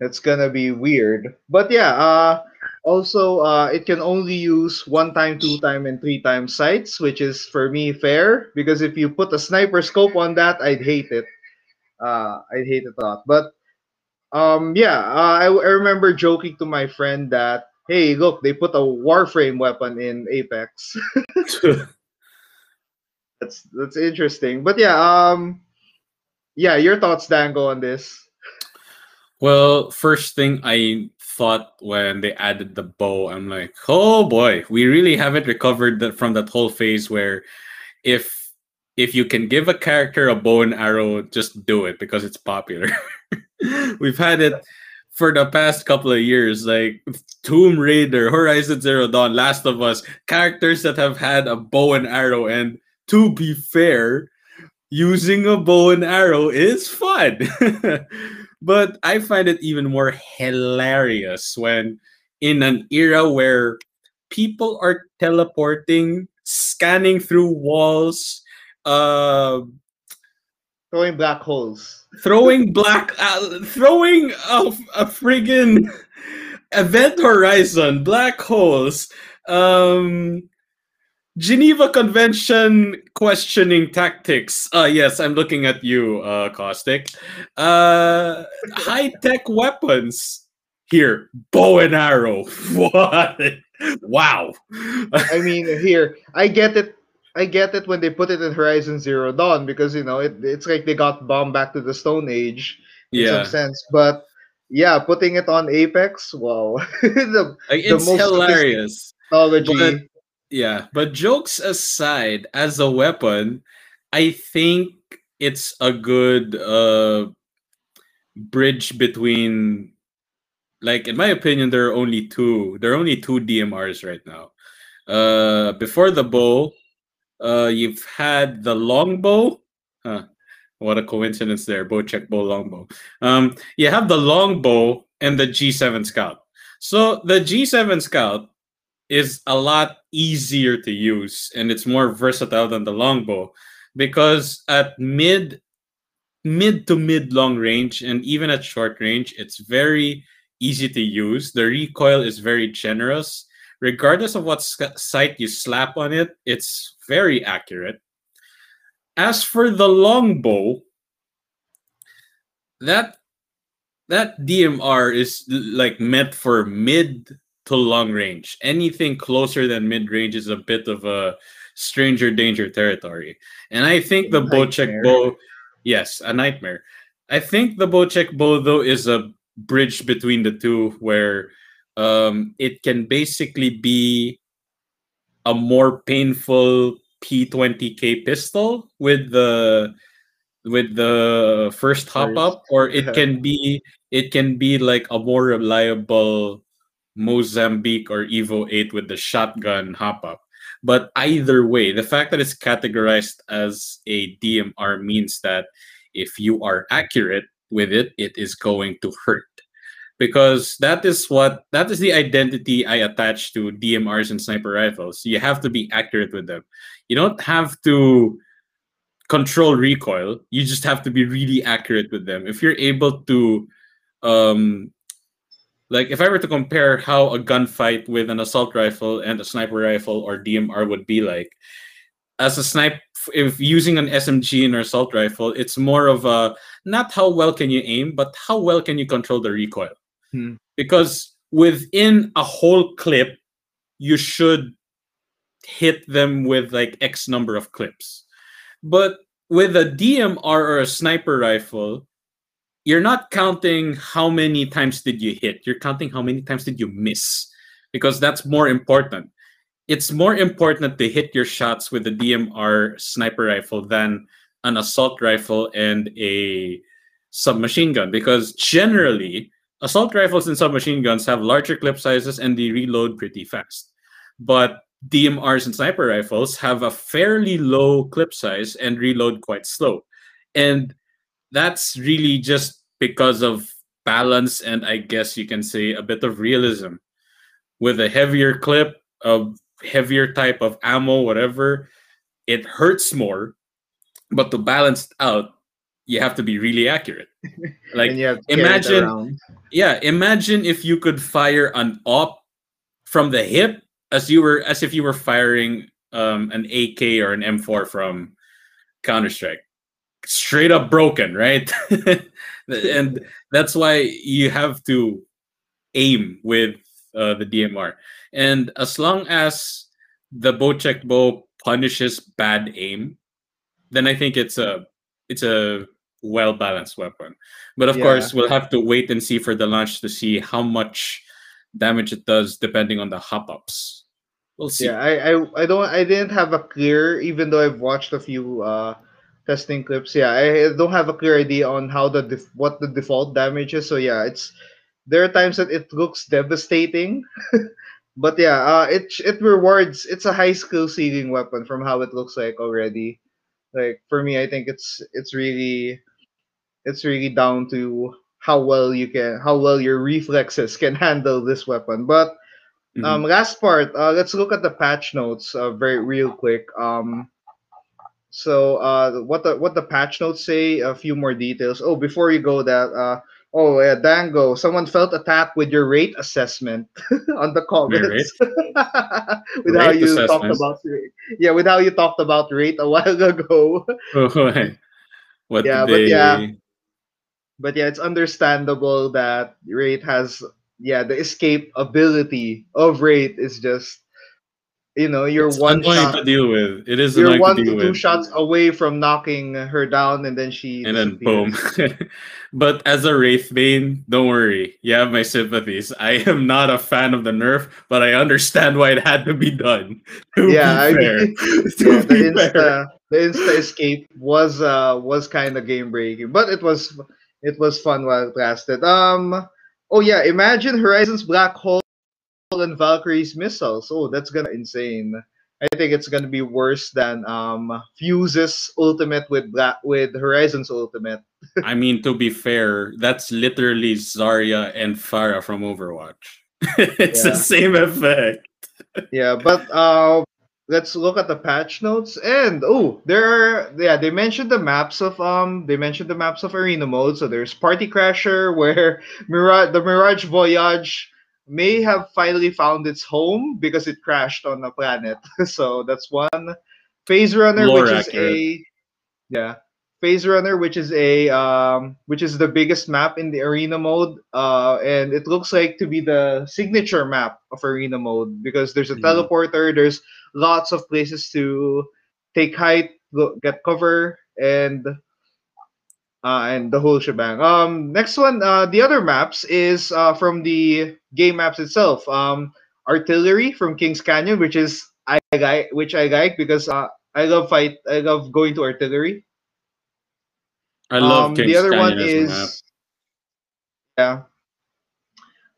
that's gonna be weird. But yeah, uh also uh it can only use one time, two time, and three time sights, which is for me fair because if you put a sniper scope on that, I'd hate it. Uh I'd hate it a lot. But um yeah, uh, I, I remember joking to my friend that hey look they put a warframe weapon in Apex. that's that's interesting. But yeah, um yeah, your thoughts Dango on this. Well, first thing I thought when they added the bow, I'm like, oh boy, we really haven't recovered that from that whole phase where if if you can give a character a bow and arrow, just do it because it's popular. We've had it for the past couple of years, like Tomb Raider, Horizon Zero Dawn, Last of Us, characters that have had a bow and arrow. And to be fair, using a bow and arrow is fun. but I find it even more hilarious when in an era where people are teleporting, scanning through walls, uh, Throwing black holes. Throwing black, uh, throwing a, a friggin' event horizon, black holes, um, Geneva Convention questioning tactics. Uh, yes, I'm looking at you, uh, Caustic. Uh, high tech weapons. Here, bow and arrow. What? Wow. I mean, here I get it. I get it when they put it in Horizon Zero Dawn because you know it, it's like they got bombed back to the Stone Age in yeah. some sense. But yeah, putting it on Apex, wow, the Like, the it's most hilarious. technology. But- Yeah, but jokes aside, as a weapon, I think it's a good uh bridge between like in my opinion there are only two there are only two DMRs right now. Uh before the bow, uh you've had the longbow. Huh. What a coincidence there. Bocek bow longbow. Um you have the longbow and the G7 Scout. So the G7 Scout is a lot easier to use and it's more versatile than the longbow because at mid mid to mid long range and even at short range it's very easy to use the recoil is very generous regardless of what sight you slap on it it's very accurate as for the longbow that that dmr is like meant for mid to long range. Anything closer than mid range is a bit of a stranger danger territory. And I think the Bocek bow, yes, a nightmare. I think the Bocek bow though is a bridge between the two where um, it can basically be a more painful P20K pistol with the with the first hop up or it can be it can be like a more reliable Mozambique or EVA-8 with the shotgun hop up. But either way, the fact that it's categorized as a DMR means that if you are accurate with it, it is going to hurt. Because that is what that is the identity I attach to DMRs and sniper rifles. You have to be accurate with them. You don't have to control recoil. You just have to be really accurate with them. If you're able to um, like if I were to compare how a gunfight with an assault rifle and a sniper rifle or DMR would be like, as a snipe, if using an SMG and an assault rifle, it's more of a not how well can you aim, but how well can you control the recoil. Hmm. Because within a whole clip, you should hit them with like X number of clips. But with a DMR or a sniper rifle, you're not counting how many times did you hit you're counting how many times did you miss because that's more important it's more important to hit your shots with a dmr sniper rifle than an assault rifle and a submachine gun because generally assault rifles and submachine guns have larger clip sizes and they reload pretty fast but dmrs and sniper rifles have a fairly low clip size and reload quite slow and that's really just because of balance and I guess you can say a bit of realism. With a heavier clip, a heavier type of ammo, whatever, it hurts more. But to balance it out, you have to be really accurate. Like imagine, yeah, imagine if you could fire an op from the hip as you were as if you were firing um, an AK or an M4 from Counter Strike straight up broken, right? and that's why you have to aim with uh, the DMR. And as long as the Bocek bow punishes bad aim, then I think it's a it's a well balanced weapon. But of yeah. course, we'll have to wait and see for the launch to see how much damage it does depending on the hop ups. We'll see. Yeah, I, I I don't I didn't have a clear even though I've watched a few uh testing clips. Yeah, I don't have a clear idea on how the def- what the default damage is. So yeah, it's there are times that it looks devastating, but yeah, uh, it it rewards. It's a high skill ceiling weapon from how it looks like already. Like for me, I think it's it's really it's really down to how well you can how well your reflexes can handle this weapon. But mm-hmm. um, last part, uh, let's look at the patch notes uh, very real quick. Um, so uh, what the what the patch notes say? A few more details. Oh, before you go, that uh, oh yeah, Dango, someone felt attacked with your Wraith assessment on the comments. with Wraith how you assessment. talked about yeah, with how you talked about Wraith a while ago. oh, what yeah, but yeah, but yeah, it's understandable that Wraith has yeah the escape ability of Wraith is just you know you're it's one shot to deal with. It is you're one to, to two with. shots away from knocking her down, and then she and then boom. but as a Wraith main, don't worry, you have my sympathies. I am not a fan of the nerf, but I understand why it had to be done. To yeah, be fair. I mean, yeah, the insta the insta escape was uh was kind of game breaking, but it was it was fun while it lasted. Um, oh yeah, imagine Horizon's black hole and Valkyrie's missiles. Oh, that's gonna insane. I think it's gonna be worse than um Fuse's ultimate with black with Horizon's ultimate. I mean, to be fair, that's literally Zarya and Pharah from Overwatch. it's Yeah. the same effect. yeah, but uh, let's look at the patch notes. And oh, there are yeah, they mentioned the maps of um, they mentioned the maps of arena mode. So there's Party Crasher, where Mirage, the Mirage Voyage may have finally found its home because it crashed on a planet. so that's one. Phase Runner, which is a yeah. Phase Runner, which is a um, which is the biggest map in the arena mode, uh, and it looks like to be the signature map of arena mode because there's a Mhm. teleporter, there's lots of places to take height, go, get cover, and uh, and the whole shebang. Um, next one, uh, the other maps is uh, from the game maps itself. Um, artillery from Kings Canyon, which is I like, which I like because uh, I love fight. I love going to artillery. I love Um, King's the other Canyon one is yeah.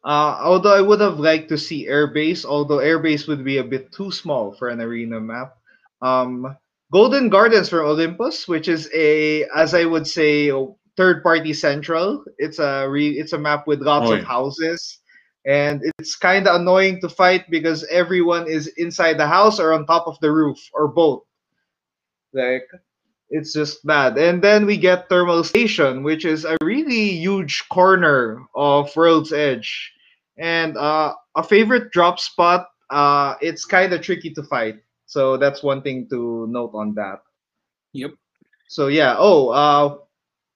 Uh, although I would have liked to see airbase, although airbase would be a bit too small for an arena map. Um, Golden Gardens from Olympus, which is a, as I would say, third party central. It's a re, it's a map with lots Oh, of houses, and it's kind of annoying to fight because everyone is inside the house or on top of the roof or both. Like it's just bad. And then we get Thermal Station, which is a really huge corner of World's Edge. And uh, a favorite drop spot, uh, it's kind of tricky to fight. So that's one thing to note on that. Yep. So yeah, oh, uh,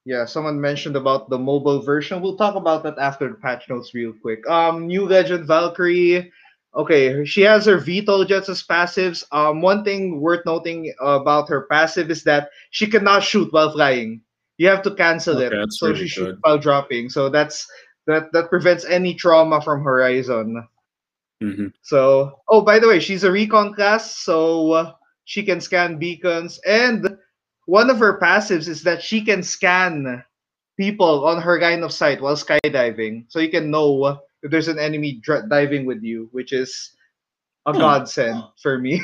yeah, someone mentioned about the mobile version. We'll talk about that after the patch notes real quick. Um, New Legend Valkyrie. Okay, she has her VTOL jets as passives. Um, one thing worth noting about her passive is that she cannot shoot while flying. You have to cancel Okay, it, so really she shoots while dropping. So that's that that prevents any trauma from Horizon. Mhm. So, oh, by the way, she's a recon class, so uh, she can scan beacons. And one of her passives is that she can scan people on her line of sight while skydiving, so you can know if there's an enemy dr- diving with you, which is a Hmm. godsend for me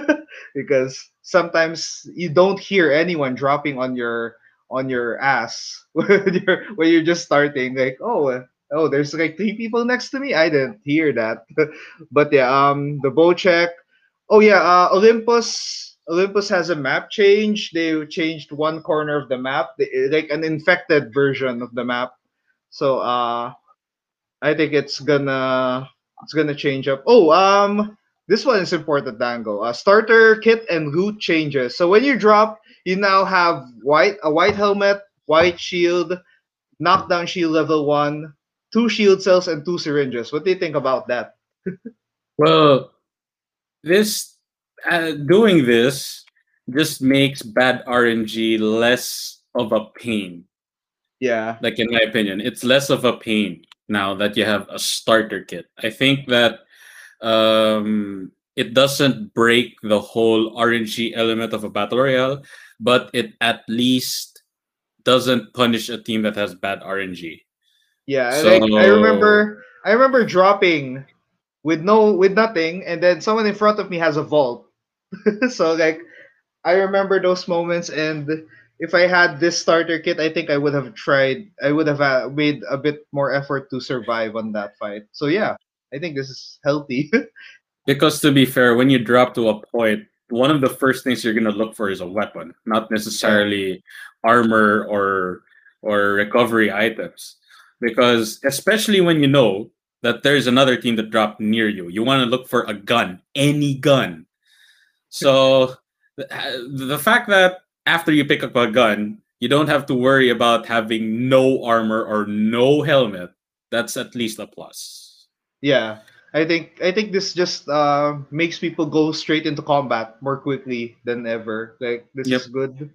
because sometimes you don't hear anyone dropping on your on your ass when you're when you're just starting like oh oh there's like three people next to me? I didn't hear that. But yeah um the Bocek. Oh yeah uh olympus olympus has a map change. They changed one corner of the map. Like an infected version of the map. So uh i think it's gonna it's gonna change up. Oh um this one is important dango. Uh, starter kit and loot changes. So when you drop you now have white a white helmet white shield knockdown shield level one two shield cells and two syringes what do you think about that Well, this uh, doing this just makes bad RNG less of a pain. yeah Like in my opinion, it's less of a pain now that you have a starter kit. I think that um, it doesn't break the whole RNG element of a battle royale, but it at least doesn't punish a team that has bad RNG. Yeah, I like I So- remember I remember dropping with no with nothing and then someone in front of me has a vault. so like I remember those moments and if I had this starter kit, I think I would have tried I would have uh, made a bit more effort to survive on that fight. So yeah, I think this is healthy. Because to be fair, when you drop to a point, one of the first things you're gonna look for is a weapon, not necessarily armor or or recovery items. Because especially when you know that there's another team that dropped near you, you want to look for a gun, any gun. So the, the fact that after you pick up a gun, you don't have to worry about having no armor or no helmet, that's at least a plus. yeah. I think I think this just uh, makes people go straight into combat more quickly than ever. Like this Yep. is good,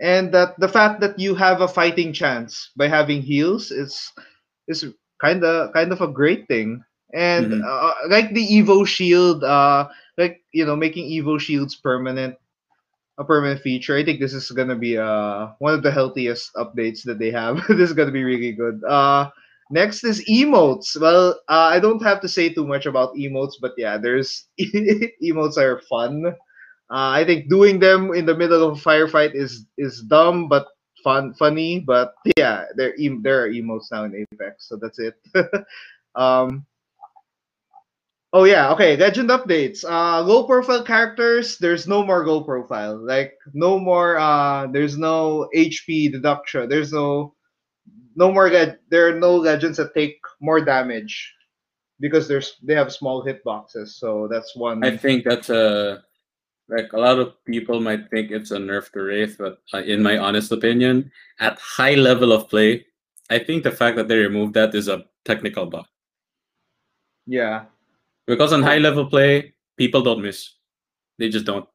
and that the fact that you have a fighting chance by having heals is is kind of kind of a great thing. And Mhm. uh, like the Evo shield, uh, like you know, making Evo shields permanent. a permanent feature. I think this is gonna be uh one of the healthiest updates that they have. this is gonna be really good. Uh, next is emotes. Well, uh, I don't have to say too much about emotes, but yeah, there's emotes are fun. Uh, I think doing them in the middle of a firefight is is dumb but fun funny. But yeah, there there are emotes now in Apex, so that's it. um, Oh yeah, okay. Legend updates. Uh low profile characters, there's no more low profile. Like no more uh there's no HP deduction. There's no no more there are no legends that take more damage because there's they have small hitboxes. So that's one I think that's a like a lot of people might think it's a nerf to Wraith, but uh, in my honest opinion, at high level of play, I think the fact that they removed that is a technical bug. yeah. Because on high level play, people don't miss. They just don't.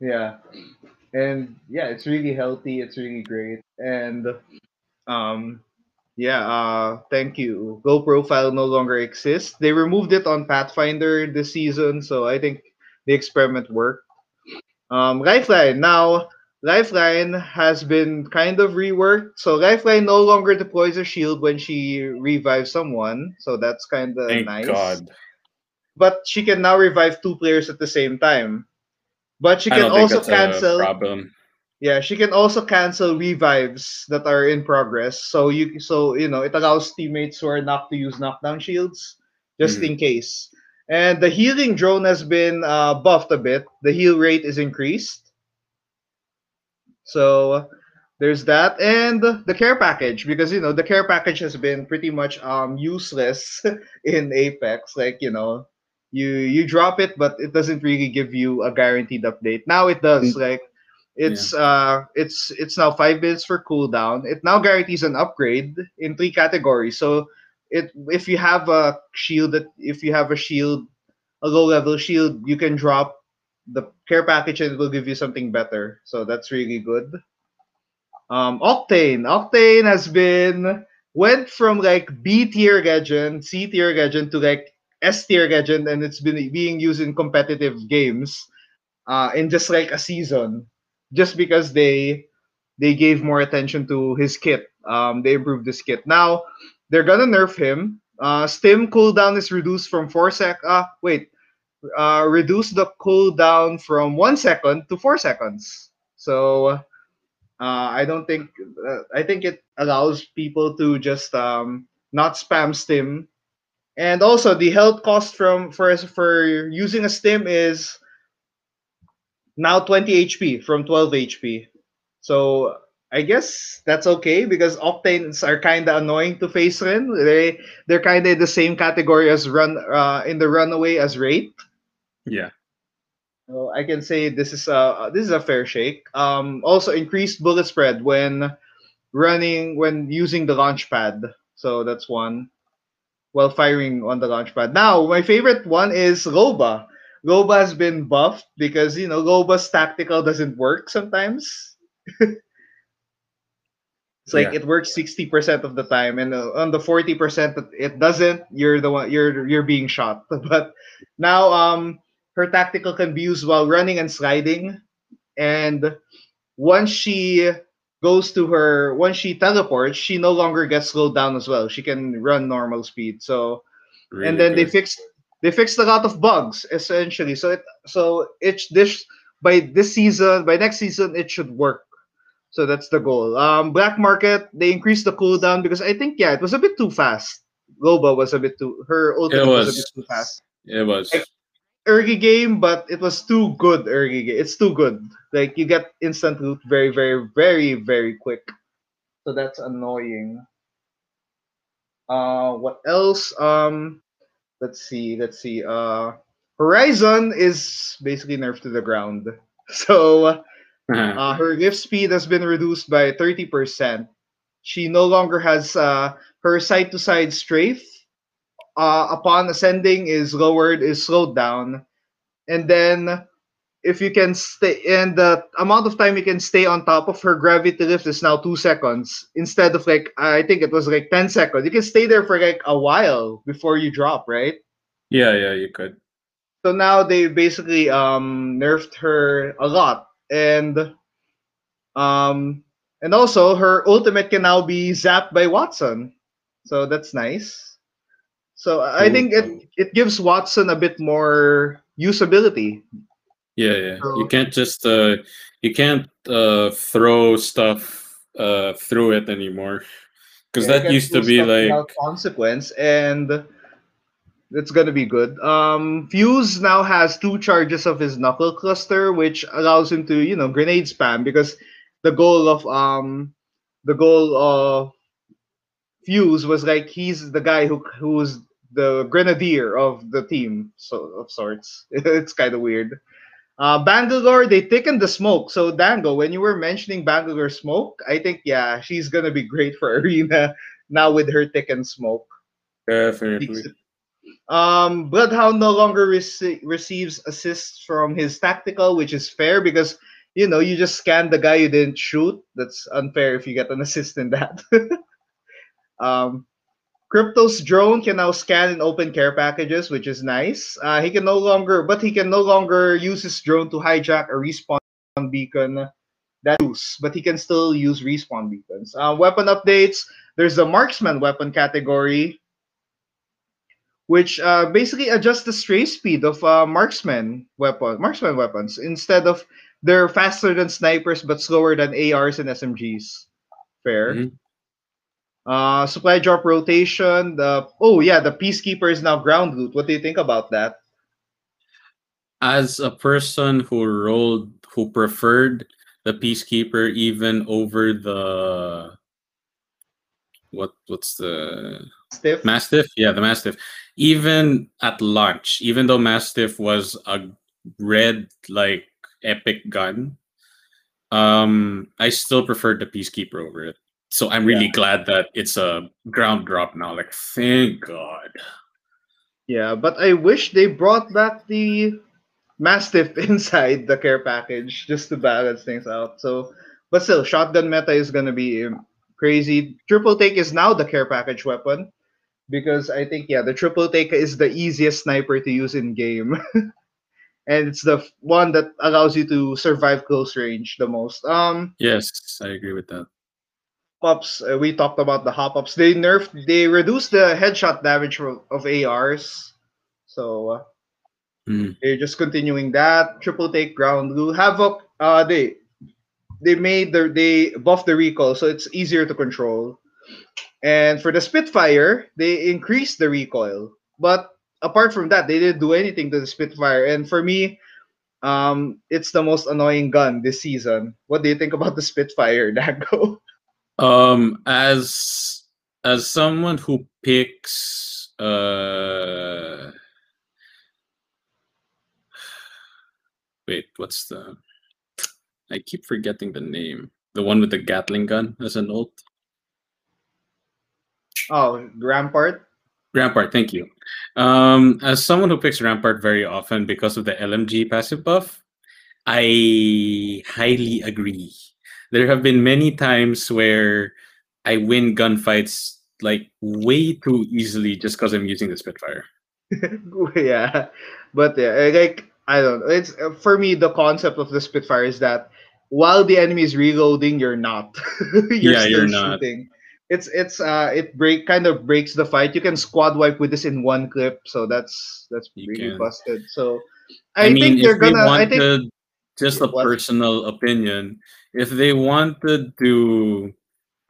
Yeah. And yeah, it's really healthy, it's really great. And um yeah, uh thank you. Low profile no longer exists. They removed it on Pathfinder this season, so I think the experiment worked. Um Lifeline. Now Lifeline has been kind of reworked. So Lifeline no longer deploys a shield when she revives someone. So that's kind of nice. God. But she can now revive two players at the same time. But she can also cancel problem. yeah, she can also cancel revives that are in progress. So you so you know it allows teammates who are not to use knockdown shields just Mhm. in case. And the healing drone has been uh, buffed a bit. The heal rate is increased. So there's that, and the care package because you know the care package has been pretty much um useless in Apex. Like you know, you you drop it, but it doesn't really give you a guaranteed update. Now it does. Like it's uh it's it's now five minutes for cooldown. It now guarantees an upgrade in three categories. So it if you have a shield that if you have a shield, a low level shield, you can drop the care package and it will give you something better. So that's really good. Um, Octane. Octane has been went from like B tier legend, C tier legend to like S tier legend, and it's been being used in competitive games, uh, in just like a season, just because they they gave more attention to his kit. Um, they improved his kit. Now they're gonna nerf him. Uh, stim cooldown is reduced from four sec. Uh, wait, uh, reduce the cooldown from one second to four seconds. So uh, I don't think uh, I think it allows people to just um, not spam stim, and also the health cost from for for using a stim is now 20 HP from 12 HP. So I guess that's okay because octanes are kind of annoying to face in. They they're kind of the same category as run uh, in the runaway as Wraith. Yeah. So I can say this is a this is a fair shake. Um, also increased bullet spread when running when using the launch pad. So that's one. While firing on the launch pad. Now my favorite one is Loba. Loba has been buffed because you know Loba's tactical doesn't work sometimes. It's like Yeah. it works sixty percent of the time, and uh, on the forty percent that it doesn't, you're the one you're you're being shot. But now, um, her tactical can be used while running and sliding, and once she goes to her, once she teleports, she no longer gets slowed down as well. She can run normal speed. So Really and then they fixed they fixed a lot of bugs essentially. So it so it's this by this season by next season it should work. So that's the goal. Um, black market they increased the cooldown because I think yeah it was a bit too fast. Loba was a bit too her ultimate was. a bit too fast. It was. Like- Early game, but it was too good. Early game, it's too good. Like you get instant loot very, very, very, very quick. So that's annoying. Uh, what else? Um, let's see, let's see. Uh, Horizon is basically nerfed to the ground. So uh, her lift speed has been reduced by 30%. She no longer has uh, her side to side strafe. Uh, upon ascending is lowered, is slowed down. And then if you can stay, and the amount of time you can stay on top of her gravity lift is now two seconds instead of like, I think it was like 10 seconds. You can stay there for like a while before you drop, right? yeah, yeah, you could. So now they basically um nerfed her a lot. And um, and also her ultimate can now be zapped by Watson, so that's nice. So I Cool. think it it gives Watson a bit more usability. Yeah, yeah. you can't just uh you can't uh throw stuff uh through it anymore. Because Yeah, that used to be like consequence, and it's gonna be good. Um, Fuse now has two charges of his knuckle cluster, which allows him to you know grenade spam because the goal of um the goal of Fuse was like he's the guy who who's the grenadier of the team, so of sorts. it's kind of weird. Uh, Bangalore, they thickened the smoke. So Dango, when you were mentioning Bangalore smoke, I think yeah, she's gonna be great for arena now with her thickened smoke. definitely. Um, Bloodhound no longer rece- receives assists from his tactical, which is fair because you know you just scan the guy you didn't shoot. That's unfair if you get an assist in that. um, Crypto's drone can now scan and open care packages, which is nice. Uh, he can no longer, but he can no longer use his drone to hijack a respawn beacon that use, but he can still use respawn beacons. Uh, weapon updates. There's the marksman weapon category, which uh, basically adjusts the stray speed of uh, marksman weapon marksman weapons instead of they're faster than snipers but slower than ARs and SMGs. Fair. Mhm. Uh, supply drop rotation. The oh yeah, the peacekeeper is now ground loot. What do you think about that? As a person who rolled who preferred the Peacekeeper even over the what what's the Stiff. Mastiff? Yeah, the Mastiff. Even at launch, even though Mastiff was a red like epic gun, um, I still preferred the Peacekeeper over it. So I'm really glad that it's a ground drop now. Like, thank God. Yeah, but I wish they brought back the Mastiff inside the care package just to balance things out. So, but still, shotgun meta is gonna be um, crazy. Triple take is now the care package weapon because I think yeah, the triple take is the easiest sniper to use in game, and it's the one that allows you to survive close range the most. Um, Yes, I agree with that. ups uh, we talked about the hop ups they nerfed they reduced the headshot damage of, of ars so uh, Mm. they're just continuing that triple take ground blue havoc uh they they made the they buffed the recoil so it's easier to control and for the spitfire they increased the recoil but apart from that they didn't do anything to the spitfire and for me um it's the most annoying gun this season what do you think about the spitfire dango Um, as as someone who picks uh wait, what's the I keep forgetting the name. The one with the Gatling gun as an ult. Oh, Rampart. Rampart, thank you. Um, as someone who picks Rampart very often because of the LMG passive buff, I highly agree. There have been many times where I win gunfights like way too easily just because I'm using the Spitfire. yeah, but yeah, like I don't know. It's uh, for me the concept of the Spitfire is that while the enemy is reloading, you're not. you're Yeah, still you're not. It's it's uh it break kind of breaks the fight. You can squad wipe with this in one clip, so that's that's You really can. busted. So I, I, mean, think they're gonna. I think just a What? personal opinion, if they wanted to,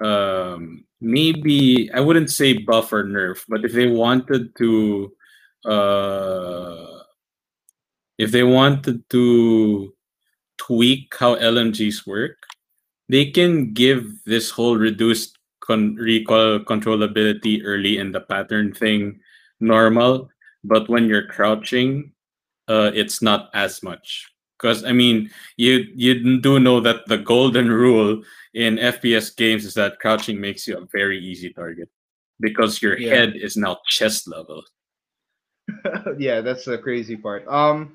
um, maybe I wouldn't say buff or nerf, but if they wanted to, uh, if they wanted to tweak how LMGs work, they can give this whole reduced con- recoil controllability early in the pattern thing normal, but when you're crouching, uh, it's not as much. Because I mean, you you do know that the golden rule in FPS games is that crouching makes you a very easy target because your Yeah. head is now chest level. yeah, that's the crazy part. Um,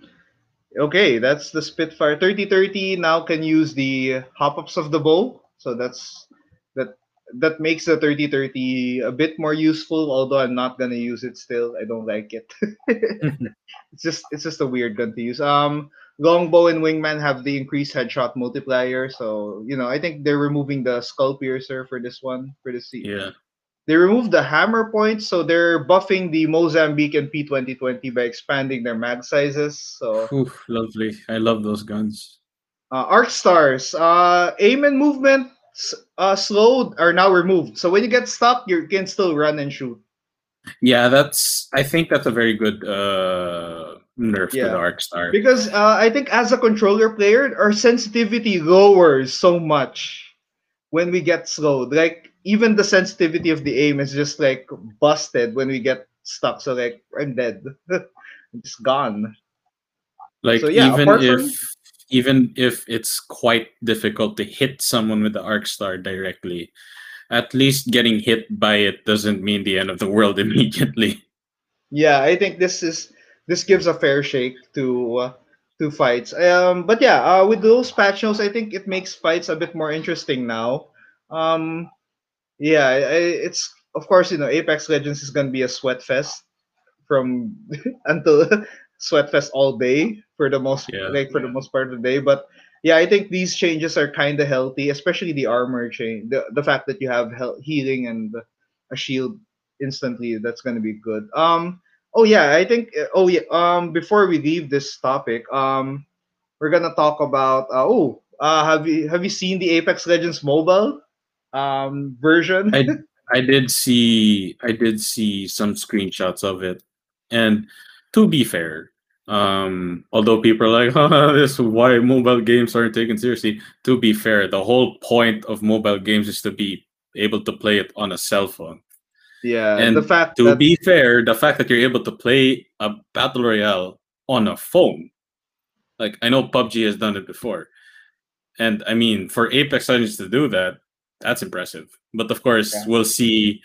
okay, that's the Spitfire 3030 now can use the hop ups of the bow, so that's that makes the 3030 a bit more useful. Although I'm not gonna use it still, I don't like it. it's just it's just a weird gun to use. Um, Longbow and Wingman have the increased headshot multiplier, so you know I think they're removing the skull piercer for this one for this season. Yeah. They removed the hammer points, so they're buffing the Mozambique and P2020 by expanding their mag sizes. So Oof, lovely. I love those guns. uh, arc stars, uh, aim and movement uh, slowed are now removed. So when you get stuck, you can still run and shoot. Yeah, that's. I think that's a very good uh, nerf to Yeah. the Arc Star. Because uh, I think as a controller player, our sensitivity lowers so much when we get slowed. Like even the sensitivity of the aim is just like busted when we get stuck. So like I'm dead. I'm just gone. Like So, yeah, even if even if it's quite difficult to hit someone with the arc star directly, at least getting hit by it doesn't mean the end of the world immediately. Yeah, I think this is this gives a fair shake to uh, to fights. Um, but yeah, uh, with those patch notes, I think it makes fights a bit more interesting now. Um, yeah, I, it's of course you know Apex Legends is gonna be a sweat fest from until sweat fest all day for the most Yeah. like for the most part of the day. But yeah, I think these changes are kind of healthy, especially the armor change. The the fact that you have heal- healing and a shield instantly, that's gonna be good. Um. Oh yeah, I think. uh, Oh yeah. Um. Before we leave this topic, um, we're gonna talk about. Uh, oh, uh, have you have you seen the Apex Legends mobile um version? I I did see I did see some screenshots of it, and to be fair, um, although people are like, "Haha, "This is why mobile games aren't taken seriously," to be fair, the whole point of mobile games is to be able to play it on a cell phone. yeah, and the fact To that be fair, the fact that you're able to play a battle royale on a phone, like I know PUBG has done it before, and I mean for Apex Legends to do that, that's impressive. But of course, Yeah. we'll see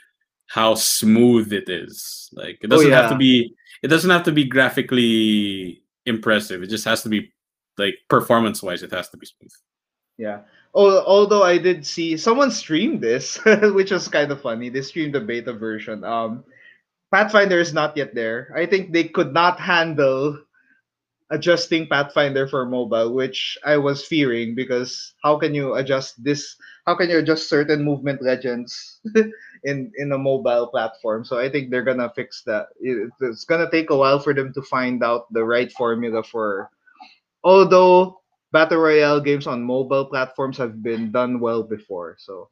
how smooth it is. Like it Oh, doesn't have to be it doesn't have to be graphically impressive. It just has to be like performance wise, it has to be smooth. Yeah. Oh, although I did see someone stream this, which was kind of funny. They streamed the beta version. Um, Pathfinder is not yet there. I think they could not handle adjusting Pathfinder for mobile, which I was fearing because how can you adjust this? How can you adjust certain movement legends in in a mobile platform? So I think they're gonna fix that. It's gonna take a while for them to find out the right formula for. Although battle royale games on mobile platforms have been done well before. So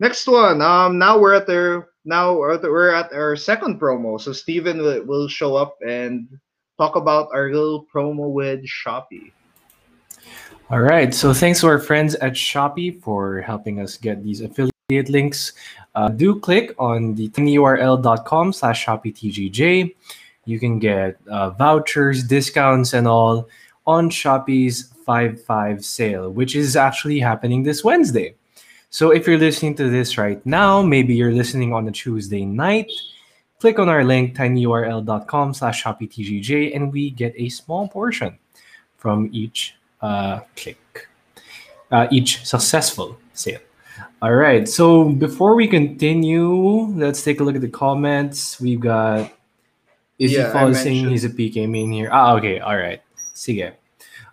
next one. Um, now we're at their now we're at, our second promo. So Steven will, will show up and talk about our little promo with Shopee. All right. So thanks to our friends at Shopee for helping us get these affiliate links. Uh, do click on the tinyurl.com slash ShopeeTGJ. You can get uh, vouchers, discounts, and all on Shopee's 5-5 sale, which is actually happening this Wednesday. So if you're listening to this right now, maybe you're listening on a Tuesday night, click on our link, tinyurl.com slash ShopeeTGJ, and we get a small portion from each uh, click, uh, each successful sale. All right. So before we continue, let's take a look at the comments. We've got is Yeah, he falling saying he's a PK main here? Ah, okay. All right. See Sige.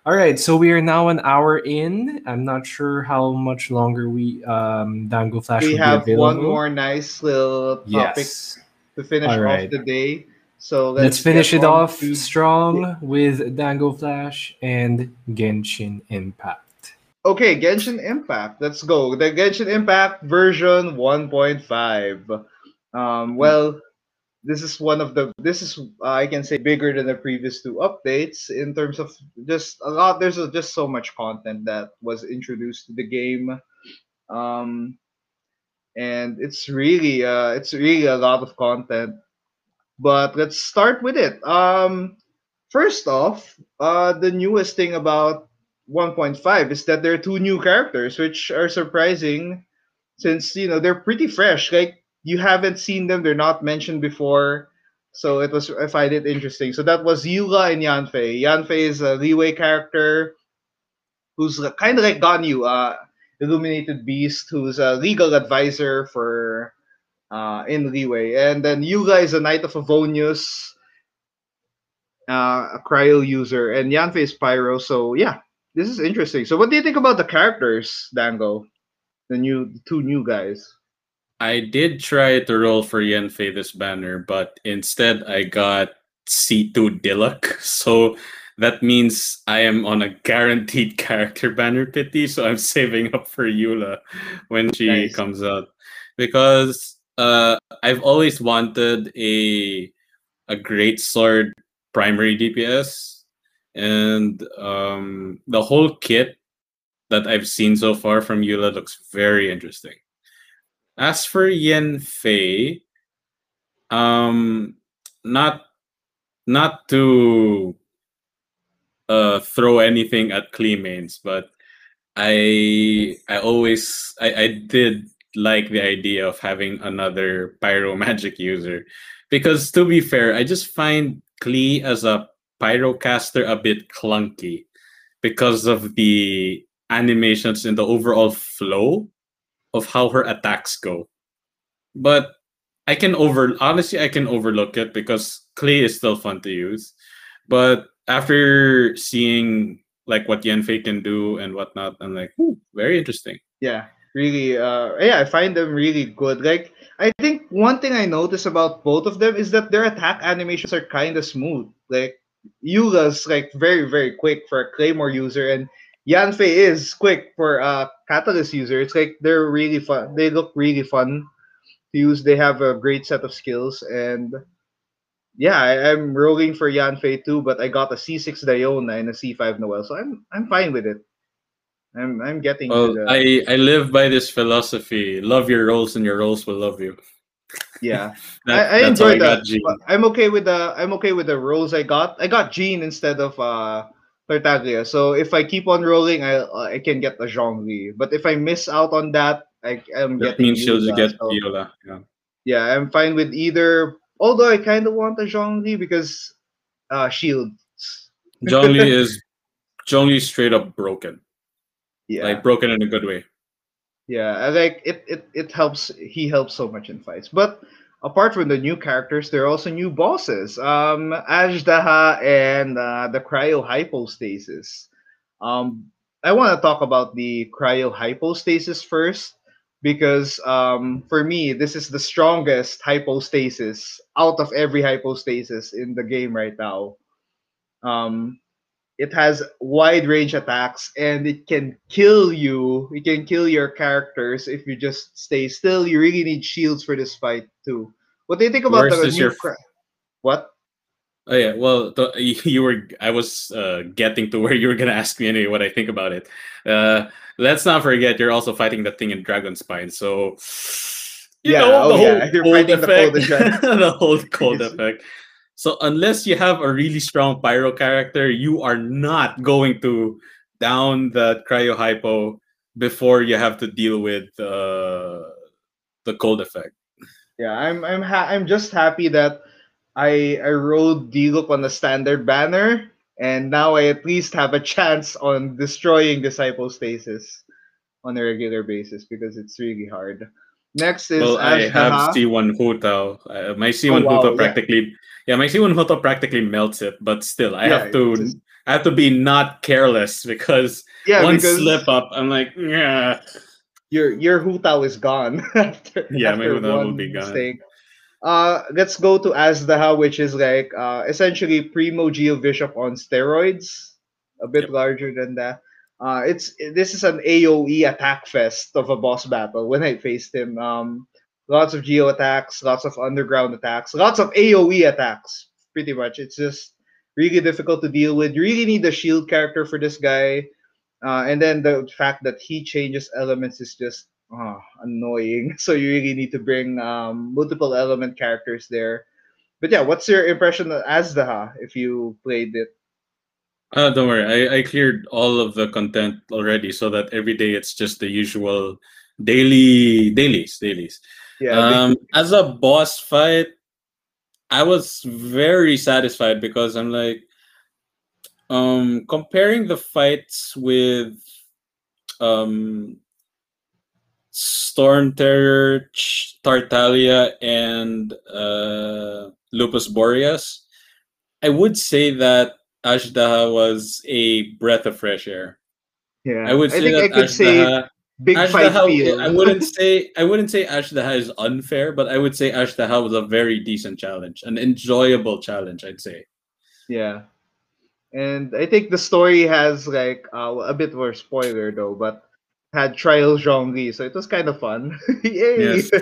All right. So we are now an hour in. I'm not sure how much longer we um Dangoflash We have one more nice little topic Yes. to finish All right. off the day. So Let's, let's, finish it off to- strong with Dangoflash and Genshin Impact. Okay, Genshin Impact. Let's go. The Genshin Impact version 1.5. Um, well, this is one of the. This is uh, I can say bigger than the previous two updates in terms of just a lot. There's just so much content that was introduced to the game, um, and it's really uh, it's really a lot of content. But let's start with it. Um, first off, uh, the newest thing about 1.5 is that there are two new characters, which are surprising since you know they're pretty fresh. Like you haven't seen them; they're not mentioned before. So it was I find it interesting. So that was yuga and Yanfei. Yanfei is a Liyue character who's kind of like Ganyu, uh, Illuminated Beast, who's a legal advisor for uh, in Liyue, and then Eula is a Knight of Favonius uh, a cryo user, and Yanfei is pyro. So yeah, this is interesting. So what do you think about the characters, Dango? The new the two new guys. I did try to roll for Yanfei this banner, but instead I got C2 Diluc. So that means I am on a guaranteed character banner pity, so I'm saving up for Eula when she nice. comes out. Because uh, I've always wanted a a great sword primary DPS, and um, the whole kit that I've seen so far from Eula looks very interesting. As for Yanfei, um, not not to uh, throw anything at Klee mains, but I I always I, I did like the idea of having another pyro magic user because to be fair, I just find Klee as a pyrocaster a bit clunky because of the animations and the overall flow of how her attacks go. But I can over honestly I can overlook it because Klee is still fun to use. But after seeing like what Yanfei can do and whatnot, I'm like, very interesting. Yeah, really. Uh, yeah, I find them really good. Like, I think one thing I notice about both of them is that their attack animations are kind of smooth. Like, Eula's like very very quick for a Claymore user, and Yanfei is quick for a Catalyst user. It's like they're really fun. They look really fun to use. They have a great set of skills, and yeah, I, am rolling for Yanfei too, but I got a C6 Diona and a C5 Noelle, so I'm I'm fine with it. I'm I'm getting. Well, the... I I live by this philosophy: love your rolls, and your rolls will love you. Yeah, that, I, I enjoy that. I'm okay with the I'm okay with the rolls I got. I got Jean instead of uh Tartaglia. So if I keep on rolling, I I can get the Zhongli. But if I miss out on that, I am that getting. means she'll get so, Viola. Yeah. Yeah, I'm fine with either Although I kind of want a Zhongli because uh, shields. Zhongli is Zhongli straight up broken. Yeah, like broken in a good way. Yeah, I like it. It it helps. He helps so much in fights. But apart from the new characters, there are also new bosses. Um, Azhdaha and uh, the Cryo Hypostasis. Um, I want to talk about the Cryo Hypostasis first because um, for me, this is the strongest hypostasis out of every hypostasis in the game right now. Um, it has wide range attacks and it can kill you. It can kill your characters if you just stay still. You really need shields for this fight too. What do you think about the new your... Cra- what? Oh yeah, well, the, you were. I was uh, getting to where you were gonna ask me anyway. What I think about it. Uh, let's not forget, you're also fighting that thing in Dragon Spine. So, you yeah, know, the oh, whole yeah. Cold effect, the, the whole cold effect. So unless you have a really strong pyro character, you are not going to down the cryo hypo before you have to deal with uh, the cold effect. Yeah, I'm I'm ha- I'm just happy that I I rode Diluc on the standard banner, and now I at least have a chance on destroying Disciple Stasis on a regular basis because it's really hard. Next is well, I have C1 Hu Tao. Uh, my C1 oh, wow, Hu Tao practically yeah. Yeah. my C1 Hu Tao practically melts it, but still I yeah, have to just... I have to be not careless because yeah, one because slip up, I'm like, yeah. Your your Hu Tao is gone after, yeah, after my will be gone. Mistake. Uh, let's go to Azhdaha, which is like uh, essentially Primo Geovishap on steroids, a bit yep. larger than that. Uh, it's this is an AOE attack fest of a boss battle. When I faced him, um, lots of geo attacks, lots of underground attacks, lots of AOE attacks. Pretty much, it's just really difficult to deal with. You really need a shield character for this guy, uh, and then the fact that he changes elements is just oh, annoying. So you really need to bring um, multiple element characters there. But yeah, what's your impression of Azhdaha if you played it? Uh, don't worry, I, I cleared all of the content already, so that every day it's just the usual daily dailies dailies. Yeah. Um, as a boss fight, I was very satisfied because I'm like, um, comparing the fights with um Storm Terror, Tartaglia, and uh, Lupus Boreas. I would say that Azhdaha was a breath of fresh air. Yeah, I would say think that I could say Azhdaha, big fight Azhdaha. I wouldn't say I wouldn't say Azhdaha is unfair, but I would say Azhdaha was a very decent challenge, an enjoyable challenge. I'd say. Yeah. And I think the story has like uh, a bit more spoiler though, but had trial Zhongli, so it was kind of fun. Yay! Yes.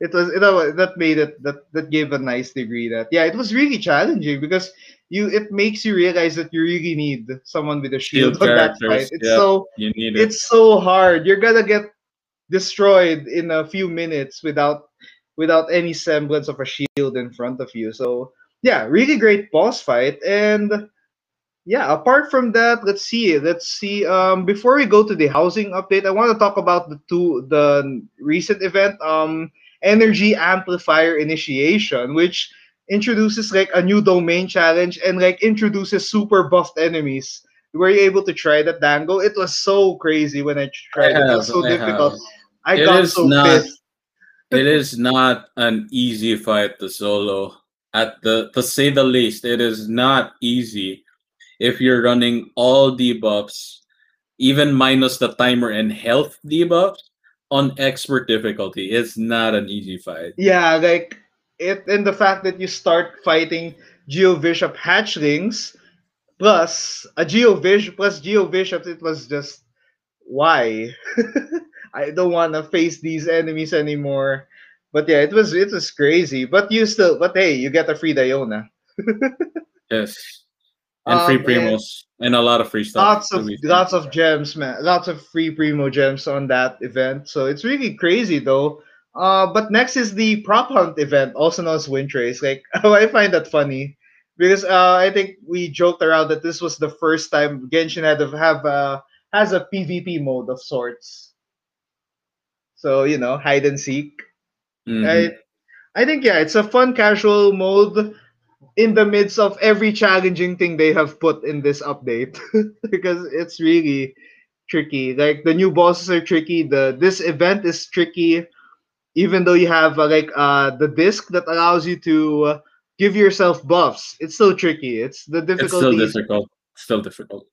It was you know that made it that that gave a nice degree that yeah it was really challenging because you it makes you realize that you really need someone with a shield, Shield on that fight. It's yeah. so You need it. it's so hard. You're gonna get destroyed in a few minutes without without any semblance of a shield in front of you. So yeah, really great boss fight. And yeah, apart from that, let's see. Let's see. Um, before we go to the housing update, I want to talk about the two the recent event, um, Energy Amplifier Initiation, which introduces like a new domain challenge and like introduces super buffed enemies. Were you able to try that dango? It was so crazy when I tried it. It was so I difficult. have. I It got so not- pissed. it is not an easy fight to solo. At the to say the least, it is not easy if you're running all debuffs, even minus the timer and health debuffs on expert difficulty. It's not an easy fight. Yeah, like it and the fact that you start fighting Geovishap hatchlings plus a Geovishap plus Geovishap, it was just why? I don't want to face these enemies anymore. But yeah, it was it was crazy. But you still but hey, you get a free Diona. Yes. And free Um, and- primos and a lot of free stuff. lots of lots of gems, man. Lots of free primo gems on that event. So it's really crazy though. Uh, but next is the prop hunt event, also known as Wind Trace. Like I find that funny because uh, I think we joked around that this was the first time Genshin had to have uh, has a PvP mode of sorts. So you know, hide and seek. Mhm. I, I think yeah, it's a fun casual mode in the midst of every challenging thing they have put in this update because it's really tricky. Like the new bosses are tricky. The this event is tricky, even though you have uh, like uh the disc that allows you to uh, give yourself buffs. It's still tricky. It's the difficulty. It's still difficult. Still difficult.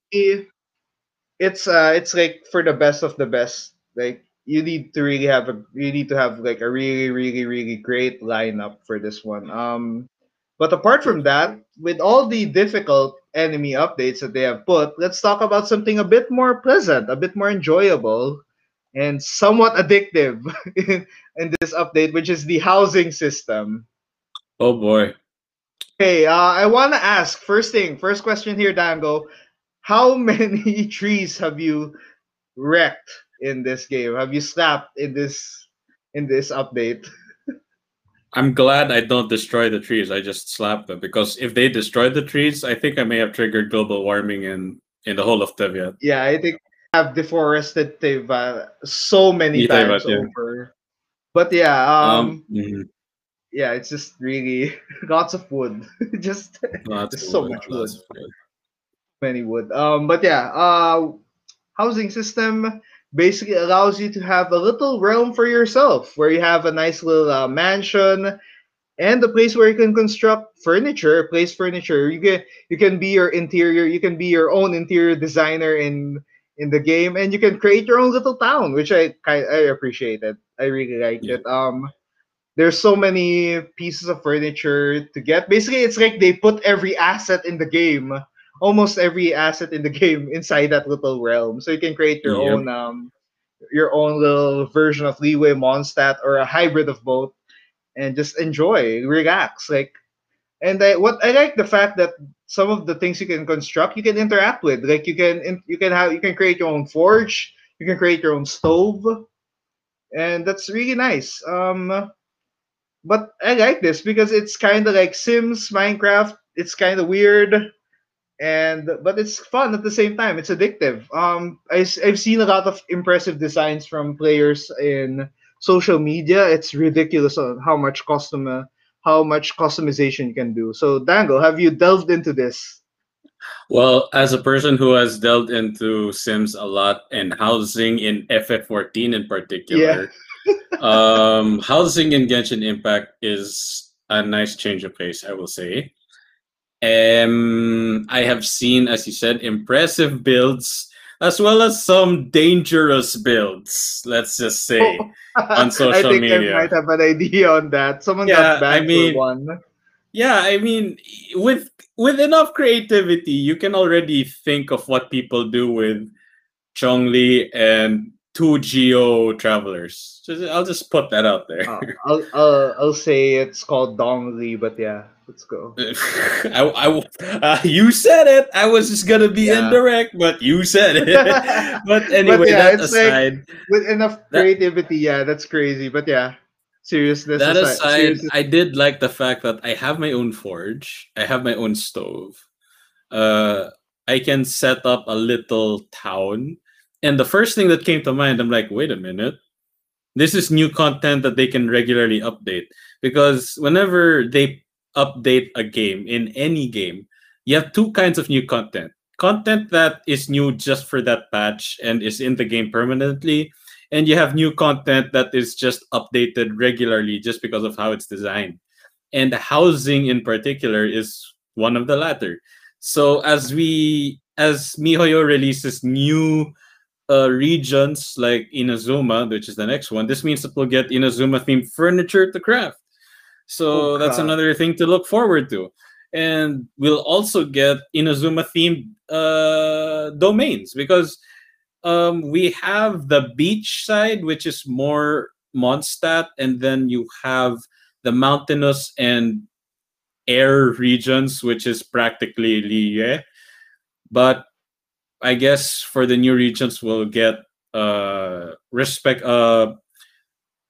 it's uh it's like for the best of the best like you need to really have a you need to have like a really really really great lineup for this one um but apart from that with all the difficult enemy updates that they have put let's talk about something a bit more pleasant a bit more enjoyable and somewhat addictive in, this update which is the housing system Oh boy. Okay, uh, I want to ask first thing, first question here, Dango. How many trees have you wrecked in this game? Have you slapped in this in this update? I'm glad I don't destroy the trees. I just slap them because if they destroy the trees, I think I may have triggered global warming in in the whole of Teyvat. Yeah, I think have deforested Teyvat so many times yeah. over. But yeah, um, mhm. yeah, it's just really lots of wood. just Lots There's of so wood, much wood. wood. many would. Um, but yeah, uh, housing system basically allows you to have a little realm for yourself, where you have a nice little uh, mansion and a place where you can construct furniture, place furniture. You can you can be your interior, you can be your own interior designer in in the game, and you can create your own little town, which I kind I appreciated. I really liked Yeah. it. Um. There's so many pieces of furniture to get. Basically, it's like they put every asset in the game almost every asset in the game inside that little realm. So you can create your Yep. own um your own little version of Liyue Mondstadt or a hybrid of both and just enjoy, relax. Like and I, what I like the fact that some of the things you can construct you can interact with. Like you can you can have you can create your own forge, you can create your own stove. And that's really nice. Um but I like this because it's kind of like Sims, Minecraft. It's kind of weird and but it's fun at the same time it's addictive um I, have seen a lot of impressive designs from players in social media it's ridiculous on how much custom uh, how much customization you can do. So dango have you delved into this? Well, as a person who has delved into Sims a lot and housing in FF14 in particular, um, housing in Genshin Impact is a nice change of pace, I will say. Um, I have seen, as you said, impressive builds as well as some dangerous builds. Let's just say on social I think media. I might have an idea on that. Someone Yeah, got banned I mean- for one. Yeah, I mean, with with enough creativity, you can already think of what people do with Zhongli and two Geo travelers. I'll just put that out there. Uh, I'll, I'll I'll say it's called Dongli, but yeah, let's go. I, I, uh, you said it. I was just gonna be Yeah. indirect, but you said it. but anyway, yeah, that it's like- aside, With enough That- creativity, yeah, that's crazy. But yeah, seriousness that aside, aside, seriousness- I did like the fact that I have my own forge. I have my own stove. Uh, I can set up a little town. And the first thing that came to mind, I'm like, wait a minute. This is new content that they can regularly update. Because whenever they update a game in any game, you have two kinds of new content. Content that is new just for that patch and is in the game permanently, and you have new content that is just updated regularly just because of how it's designed. And housing in particular is one of the latter. So as we as MiHoYo releases new uh, regions like Inazuma, which is the next one, this means that we'll get Inazuma themed furniture to craft. So Oh, that's another thing to look forward to. And we'll also get Inazuma themed uh, domains because um, we have the beach side, which is more Mondstadt, and then you have the mountainous and air regions, which is practically Liyue. But I guess for the new regions, we'll get uh, respect. Uh,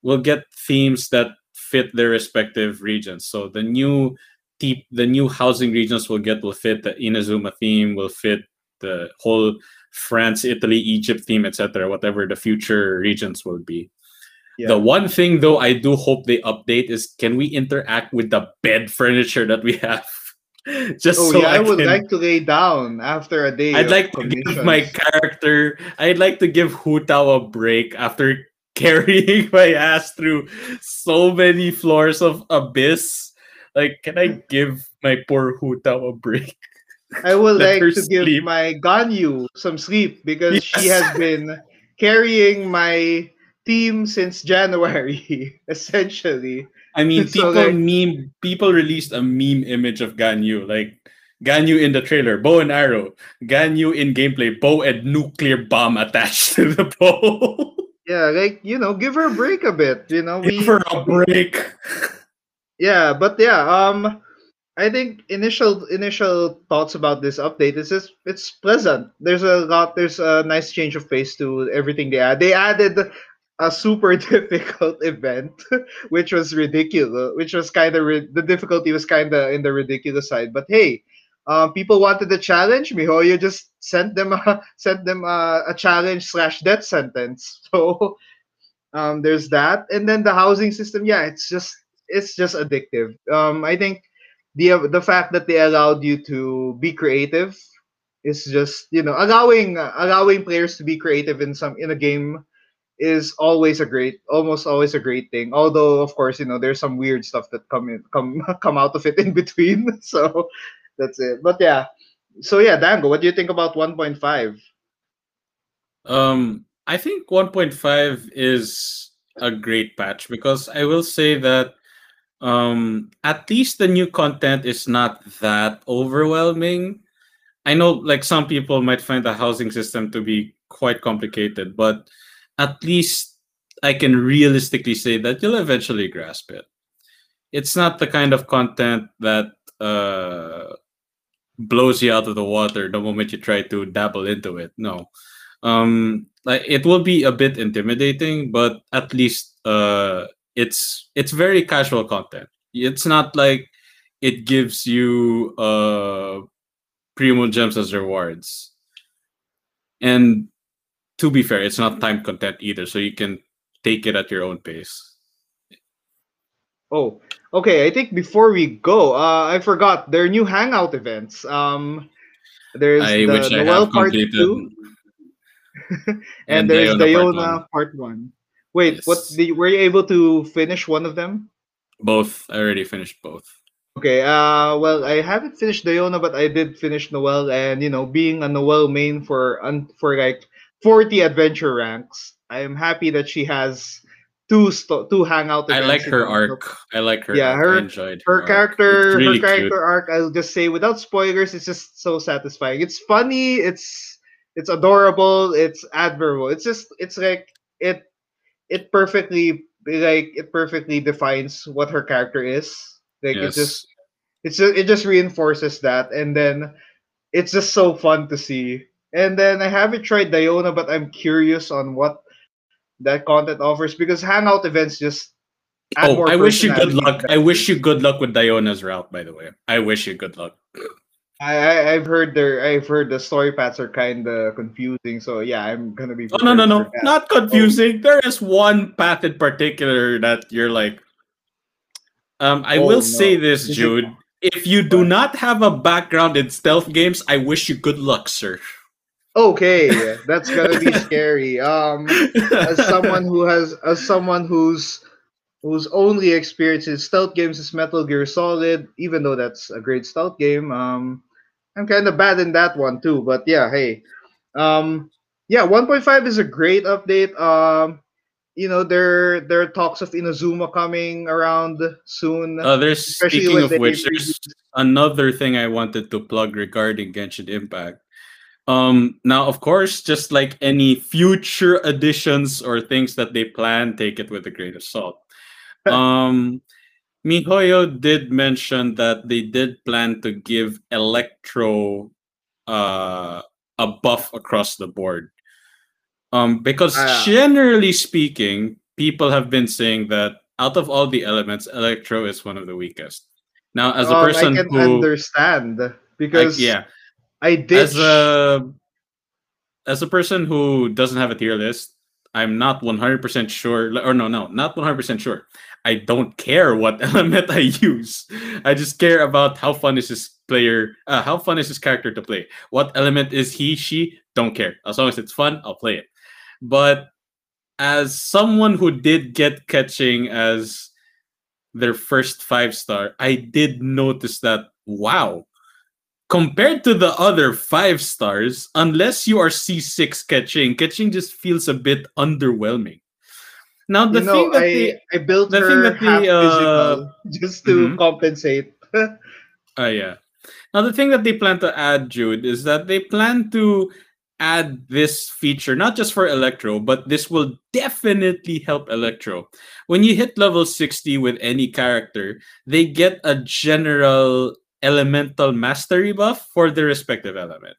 we'll get themes that fit their respective regions. So the new te- the new housing regions will get will fit the Inazuma theme, will fit the whole France, Italy, Egypt theme, etc. Whatever the future regions will be. yeah. The one thing though I do hope they update is can we interact with the bed furniture that we have? Just oh so yeah, I, I, would can, like to lay down after a day. I'd like to give my character I'd like to give Hu Tao a break after carrying my ass through so many floors of abyss. Like, can I hmm. give my poor Hu Tao a break? I would like to give sleep. my Ganyu some sleep because she has been carrying my team since January, essentially. I mean, So, people like- meme people released a meme image of Ganyu, like Ganyu in the trailer, bow and arrow, Ganyu in gameplay, bow and nuclear bomb attached to the bow. Yeah, like you know, give her a break a bit. You know, we Give her a break. yeah, but yeah, um, I think initial initial thoughts about this update is just it's pleasant. There's a lot. There's a nice change of pace to everything they add. They added a super difficult event, which was ridiculous. Which was kind of ri- the difficulty was kind of in the ridiculous side. But hey, um, people wanted the challenge. Mihoyo just sent them a, sent them a, a challenge slash death sentence. So um, there's that, and then the housing system. Yeah, it's just it's just addictive. Um, I think the the fact that they allowed you to be creative is just you know allowing allowing players to be creative in some in a game is always a great almost always a great thing although of course you know there's some weird stuff that come in come come out of it in between so that's it but yeah so yeah dango what do you think about 1.5 Um, I think 1.5 is a great patch because I will say that um, at least the new content is not that overwhelming. I know, like some people might find the housing system to be quite complicated, but at least I can realistically say that you'll eventually grasp it. It's not the kind of content that uh, blows you out of the water the moment you try to dabble into it. No, um, like it will be a bit intimidating, but at least uh, it's it's very casual content. It's not like it gives you uh, primo gems as rewards. And to be fair, it's not time content either, so you can take it at your own pace. Oh, okay. I think before we go, uh, I forgot there are new hangout events. Um, there's I the which I Noelle Part completed. Two, and, and there's Diona Part Diona One. Part One. Wait, what? Yes. Were you able to finish one of them? Both. I already finished both. Okay. Uh, well, I haven't finished Diona, but I did finish Noelle, and you know, being a Noelle main for un- for like forty adventure ranks, I am happy that she has two sto- two hangout. I like her arc. I like her. Yeah, her- I enjoyed her arc. character really her character cute. arc i'll just say without spoilers it's just so satisfying it's funny it's it's adorable it's admirable it's just it's like it it perfectly like it perfectly defines what her character is like it just it's just, it just reinforces that and then it's just so fun to see and then i haven't tried diona but i'm curious on what that content offers because hangout events just Oh, I wish you good luck. I wish you good luck with Diona's route. By the way, I wish you good luck. I, I I've heard their I've heard the story paths are kind of confusing. So yeah, I'm gonna be. Oh no no no! Not confusing. There is one path in particular that you're like. Um, I Oh, will no. say this, Is Jude. If you do not have a background in stealth games, I wish you good luck, sir. Okay, that's gonna be scary. Um, as someone who has as someone who's whose only experience in stealth games is Metal Gear Solid, even though that's a great stealth game. Um, I'm kind of bad in that one too. But yeah, hey, um, yeah, 1.5 is a great update. Um, you know, there there are talks of Inazuma coming around soon. Uh, there's speaking of which, there's another thing I wanted to plug regarding Genshin Impact. Um, now, of course, just like any future additions or things that they plan, take it with a grain of salt. um, Mihoyo did mention that they did plan to give Electro uh, a buff across the board. Um, because Ah. generally speaking, people have been saying that out of all the elements, Electro is one of the weakest. Now, as a Um, person I can who, understand like, because yeah, I did. as a as a person who doesn't have a tier list, I'm not 100% sure or no no, not 100% sure. I don't care what element I use. I just care about how fun is this player, uh, how fun is this character to play. What element is he, she? Don't care. As long as it's fun, I'll play it. But as someone who did get Keqing as their first five star, I did notice that wow, compared to the other five stars, unless you are C6 Keqing, Keqing just feels a bit underwhelming. Now the you know, thing that I, they I built the her thing that half they, uh, just to mhm. compensate. Oh yeah. Now the thing that they plan to add, Jude, is that they plan to add this feature not just for Electro, but this will definitely help Electro. When you hit level 60 with any character, they get a general elemental mastery buff for the respective element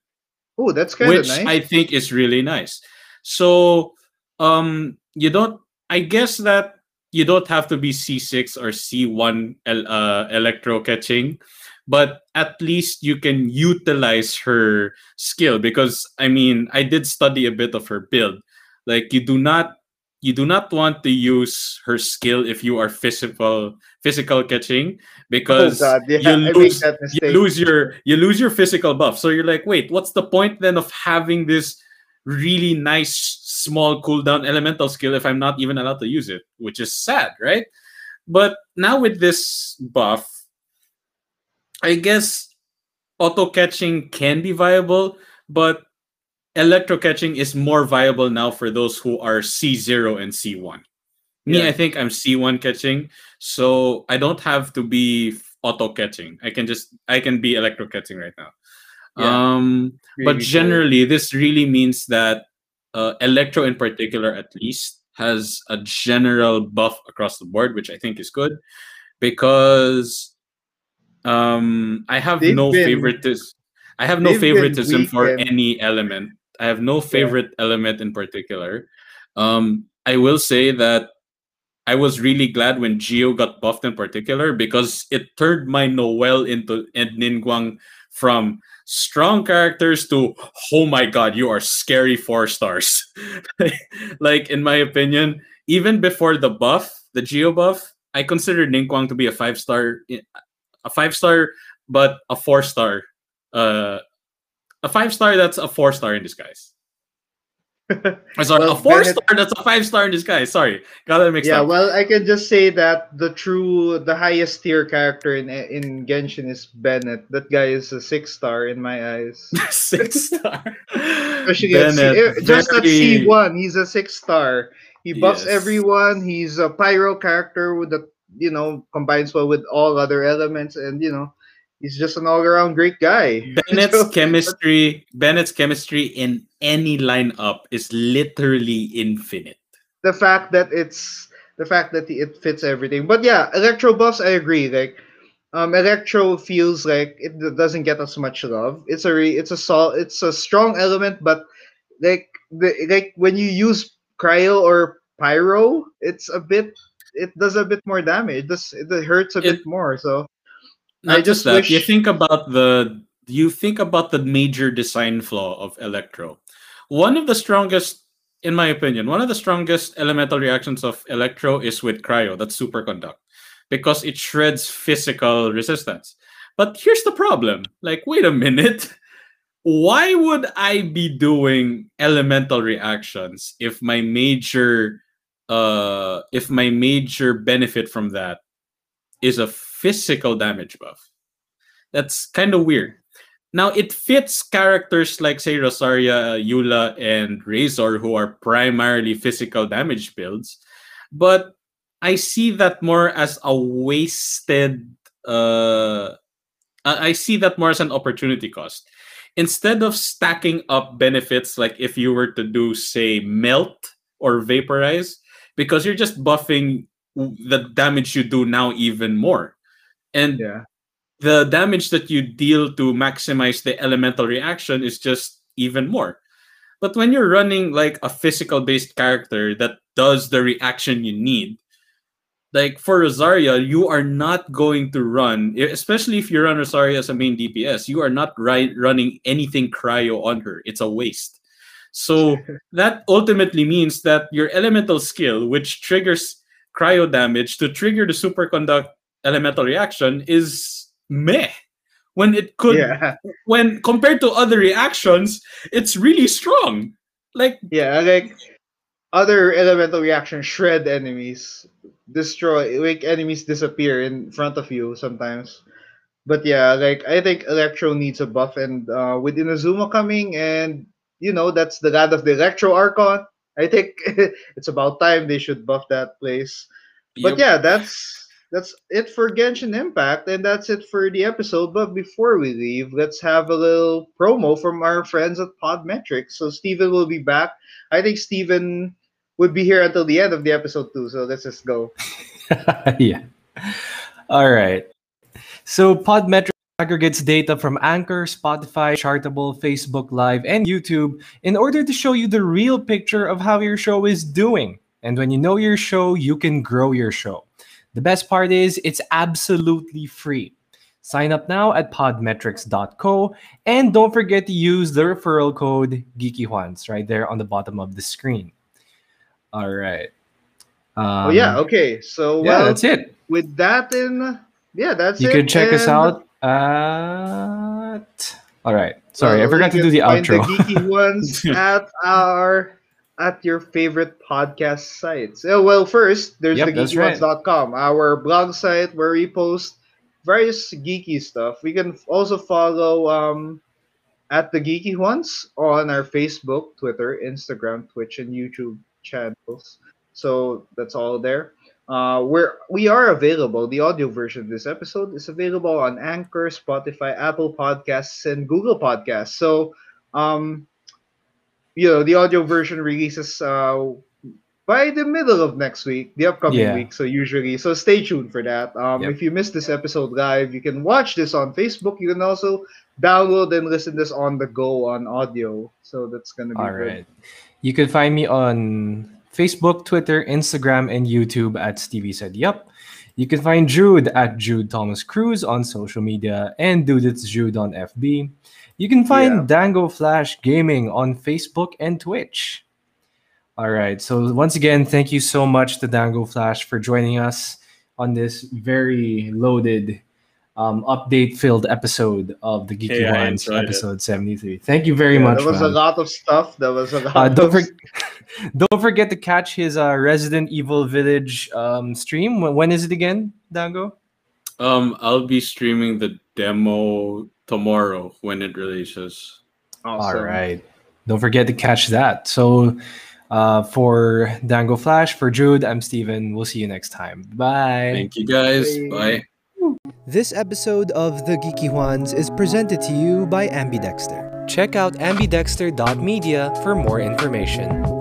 oh, that's kind of which nice. I think is really nice. So um you don't I guess that you don't have to be C6 or C1 uh, electro Keqing, but at least you can utilize her skill because I mean I did study a bit of her build. Like you do not you do not want to use her skill if you are physical physical Keqing oh because god, yeah, you lose you lose your you lose your physical buff. So you're like, wait, what's the point then of having this really nice small cooldown elemental skill if I'm not even allowed to use it? Which is sad, right? But now with this buff, I guess auto Keqing can be viable, but electro Keqing is more viable now for those who are C0 and C1. Me, Yeah. I think I'm C1 Keqing, so I don't have to be auto Keqing. I can just I can be electro Keqing right now. Yeah. Um, but Really cool. generally, this really means that uh, electro, in particular, at least, has a general buff across the board, which I think is good because um, I have They've no been- favoritism. I have no favoritism for any element. I have no favorite element in particular. Um, I will say that I was really glad when Geo got buffed in particular because it turned my Noelle into and Ningguang from strong characters to oh my god, you are scary four stars. like in my opinion, even before the buff, the Geo buff, I considered Ningguang to be a five star, a five star, but a four star, uh, a five star that's a four star in disguise. Oh, sorry, Well, a four Bennett- star. That's a five star in disguise. Sorry, got that mixed yeah, up. Yeah, well, I can just say that the true, the highest tier character in in Genshin is Bennett. That guy is a six star in my eyes. Six star. Especially at C- Bennett, eh, just at very- C one, he's a six star. He buffs Yes. everyone. He's a pyro character with the you know combines well with all other elements, and you know he's just an all around great guy. Bennett's So- chemistry. Bennett's chemistry in any lineup is literally infinite. the fact that it's the fact that it fits everything. But yeah, electro buffs, I agree. Like, um, electro feels like it doesn't get as much love. It's a re- it's a sol- it's a strong element, but like the like when you use cryo or pyro, it's a bit it does a bit more damage. It, does, it hurts a bit more. So Not I just that. You think about the you think about the major design flaw of Electro. One of the strongest, in my opinion, one of the strongest elemental reactions of Electro is with Cryo. That's superconduct, because it shreds physical resistance. But here's the problem. Like, wait a minute. Why would I be doing elemental reactions if my major uh if my major benefit from that is a physical damage buff. That's kind of weird. Now it fits characters like say Rosaria, Eula, and Razor who are primarily physical damage builds, but I see that more as a wasted. Uh, I I see that more as an opportunity cost. Instead of stacking up benefits, like if you were to do say melt or vaporize, because you're just buffing the damage you do now even more. And yeah, the damage that you deal to maximize the elemental reaction is just even more. But when you're running like a physical based character that does the reaction you need, like for Rosaria, you are not going to run, especially if you run Rosaria as a main DPS, you are not ri- running anything cryo on her. It's a waste. So that ultimately means that your elemental skill, which triggers cryo damage to trigger the superconduct elemental reaction, is meh. When it could, yeah, when compared to other reactions, it's really strong. Like yeah. Like other elemental reactions, shred enemies, destroy, make enemies disappear in front of you sometimes. But yeah, like I think Electro needs a buff, and uh, with Inazuma coming, and you know that's the god of the Electro Archon. I think it's about time they should buff that place. yep. But yeah, that's that's it for Genshin Impact, and that's it for the episode. But before we leave, let's have a little promo from our friends at Podmetrics. So Steven will be back. I think Steven would be here until the end of the episode too. So let's just go. yeah. All right. So Podmetrics aggregates data from Anchor, Spotify, Chartable, Facebook Live, and YouTube in order to show you the real picture of how your show is doing. And when you know your show, you can grow your show. The best part is it's absolutely free. Sign up now at podmetrics.co and don't forget to use the referral code GeekyJuans right there on the bottom of the screen. All right. oh yeah, Um, okay. So yeah, well, that's it. with that in, yeah, that's You it. You can check us out at. All right. Sorry, I forgot to do the outro. The Geeky Juans at our at your favorite podcast sites. Oh, well, first there's Yep, the geekyjuans.com, our blog site where we post various geeky stuff. We can also follow um at the Geeky Juans on our Facebook, Twitter, Instagram, Twitch, and YouTube channels. So that's all there. Uh, where we are available, the audio version of this episode is available on Anchor, Spotify, Apple Podcasts, and Google Podcasts. So, um, you know, the audio version releases uh, by the middle of next week, the upcoming Yeah. week. So usually, so stay tuned for that. Um, Yep. If you missed this episode live, you can watch this on Facebook. You can also download and listen this on the go on audio. So that's gonna be All good. right. You can find me on Facebook, Twitter, Instagram, and YouTube at Stevie Said Yup. You can find Jude at Jude Thomas Cruz on social media and Dude It's Jude on FB. You can find Dangoflash Gaming on Facebook and Twitch. All right. So once again, thank you so much to Dangoflash for joining us on this very loaded um, update-filled episode of the Geeky Hey, Juans, enjoyed it. episode seventy-three. Thank you very Yeah, much. There was a lot of stuff. There was a lot. Uh, don't, of for- don't forget to catch his uh, Resident Evil Village um, stream. When, when is it again, Dango? Um, I'll be streaming the demo tomorrow when it releases. Awesome. All right. Don't forget to catch that. So, uh, for Dangoflash, for Jude, I'm Steven. We'll see you next time. Bye. Thank you guys. Bye. Bye. This episode of The Geeky Juans is presented to you by Ambidextr. Check out ambidextr.media for more information.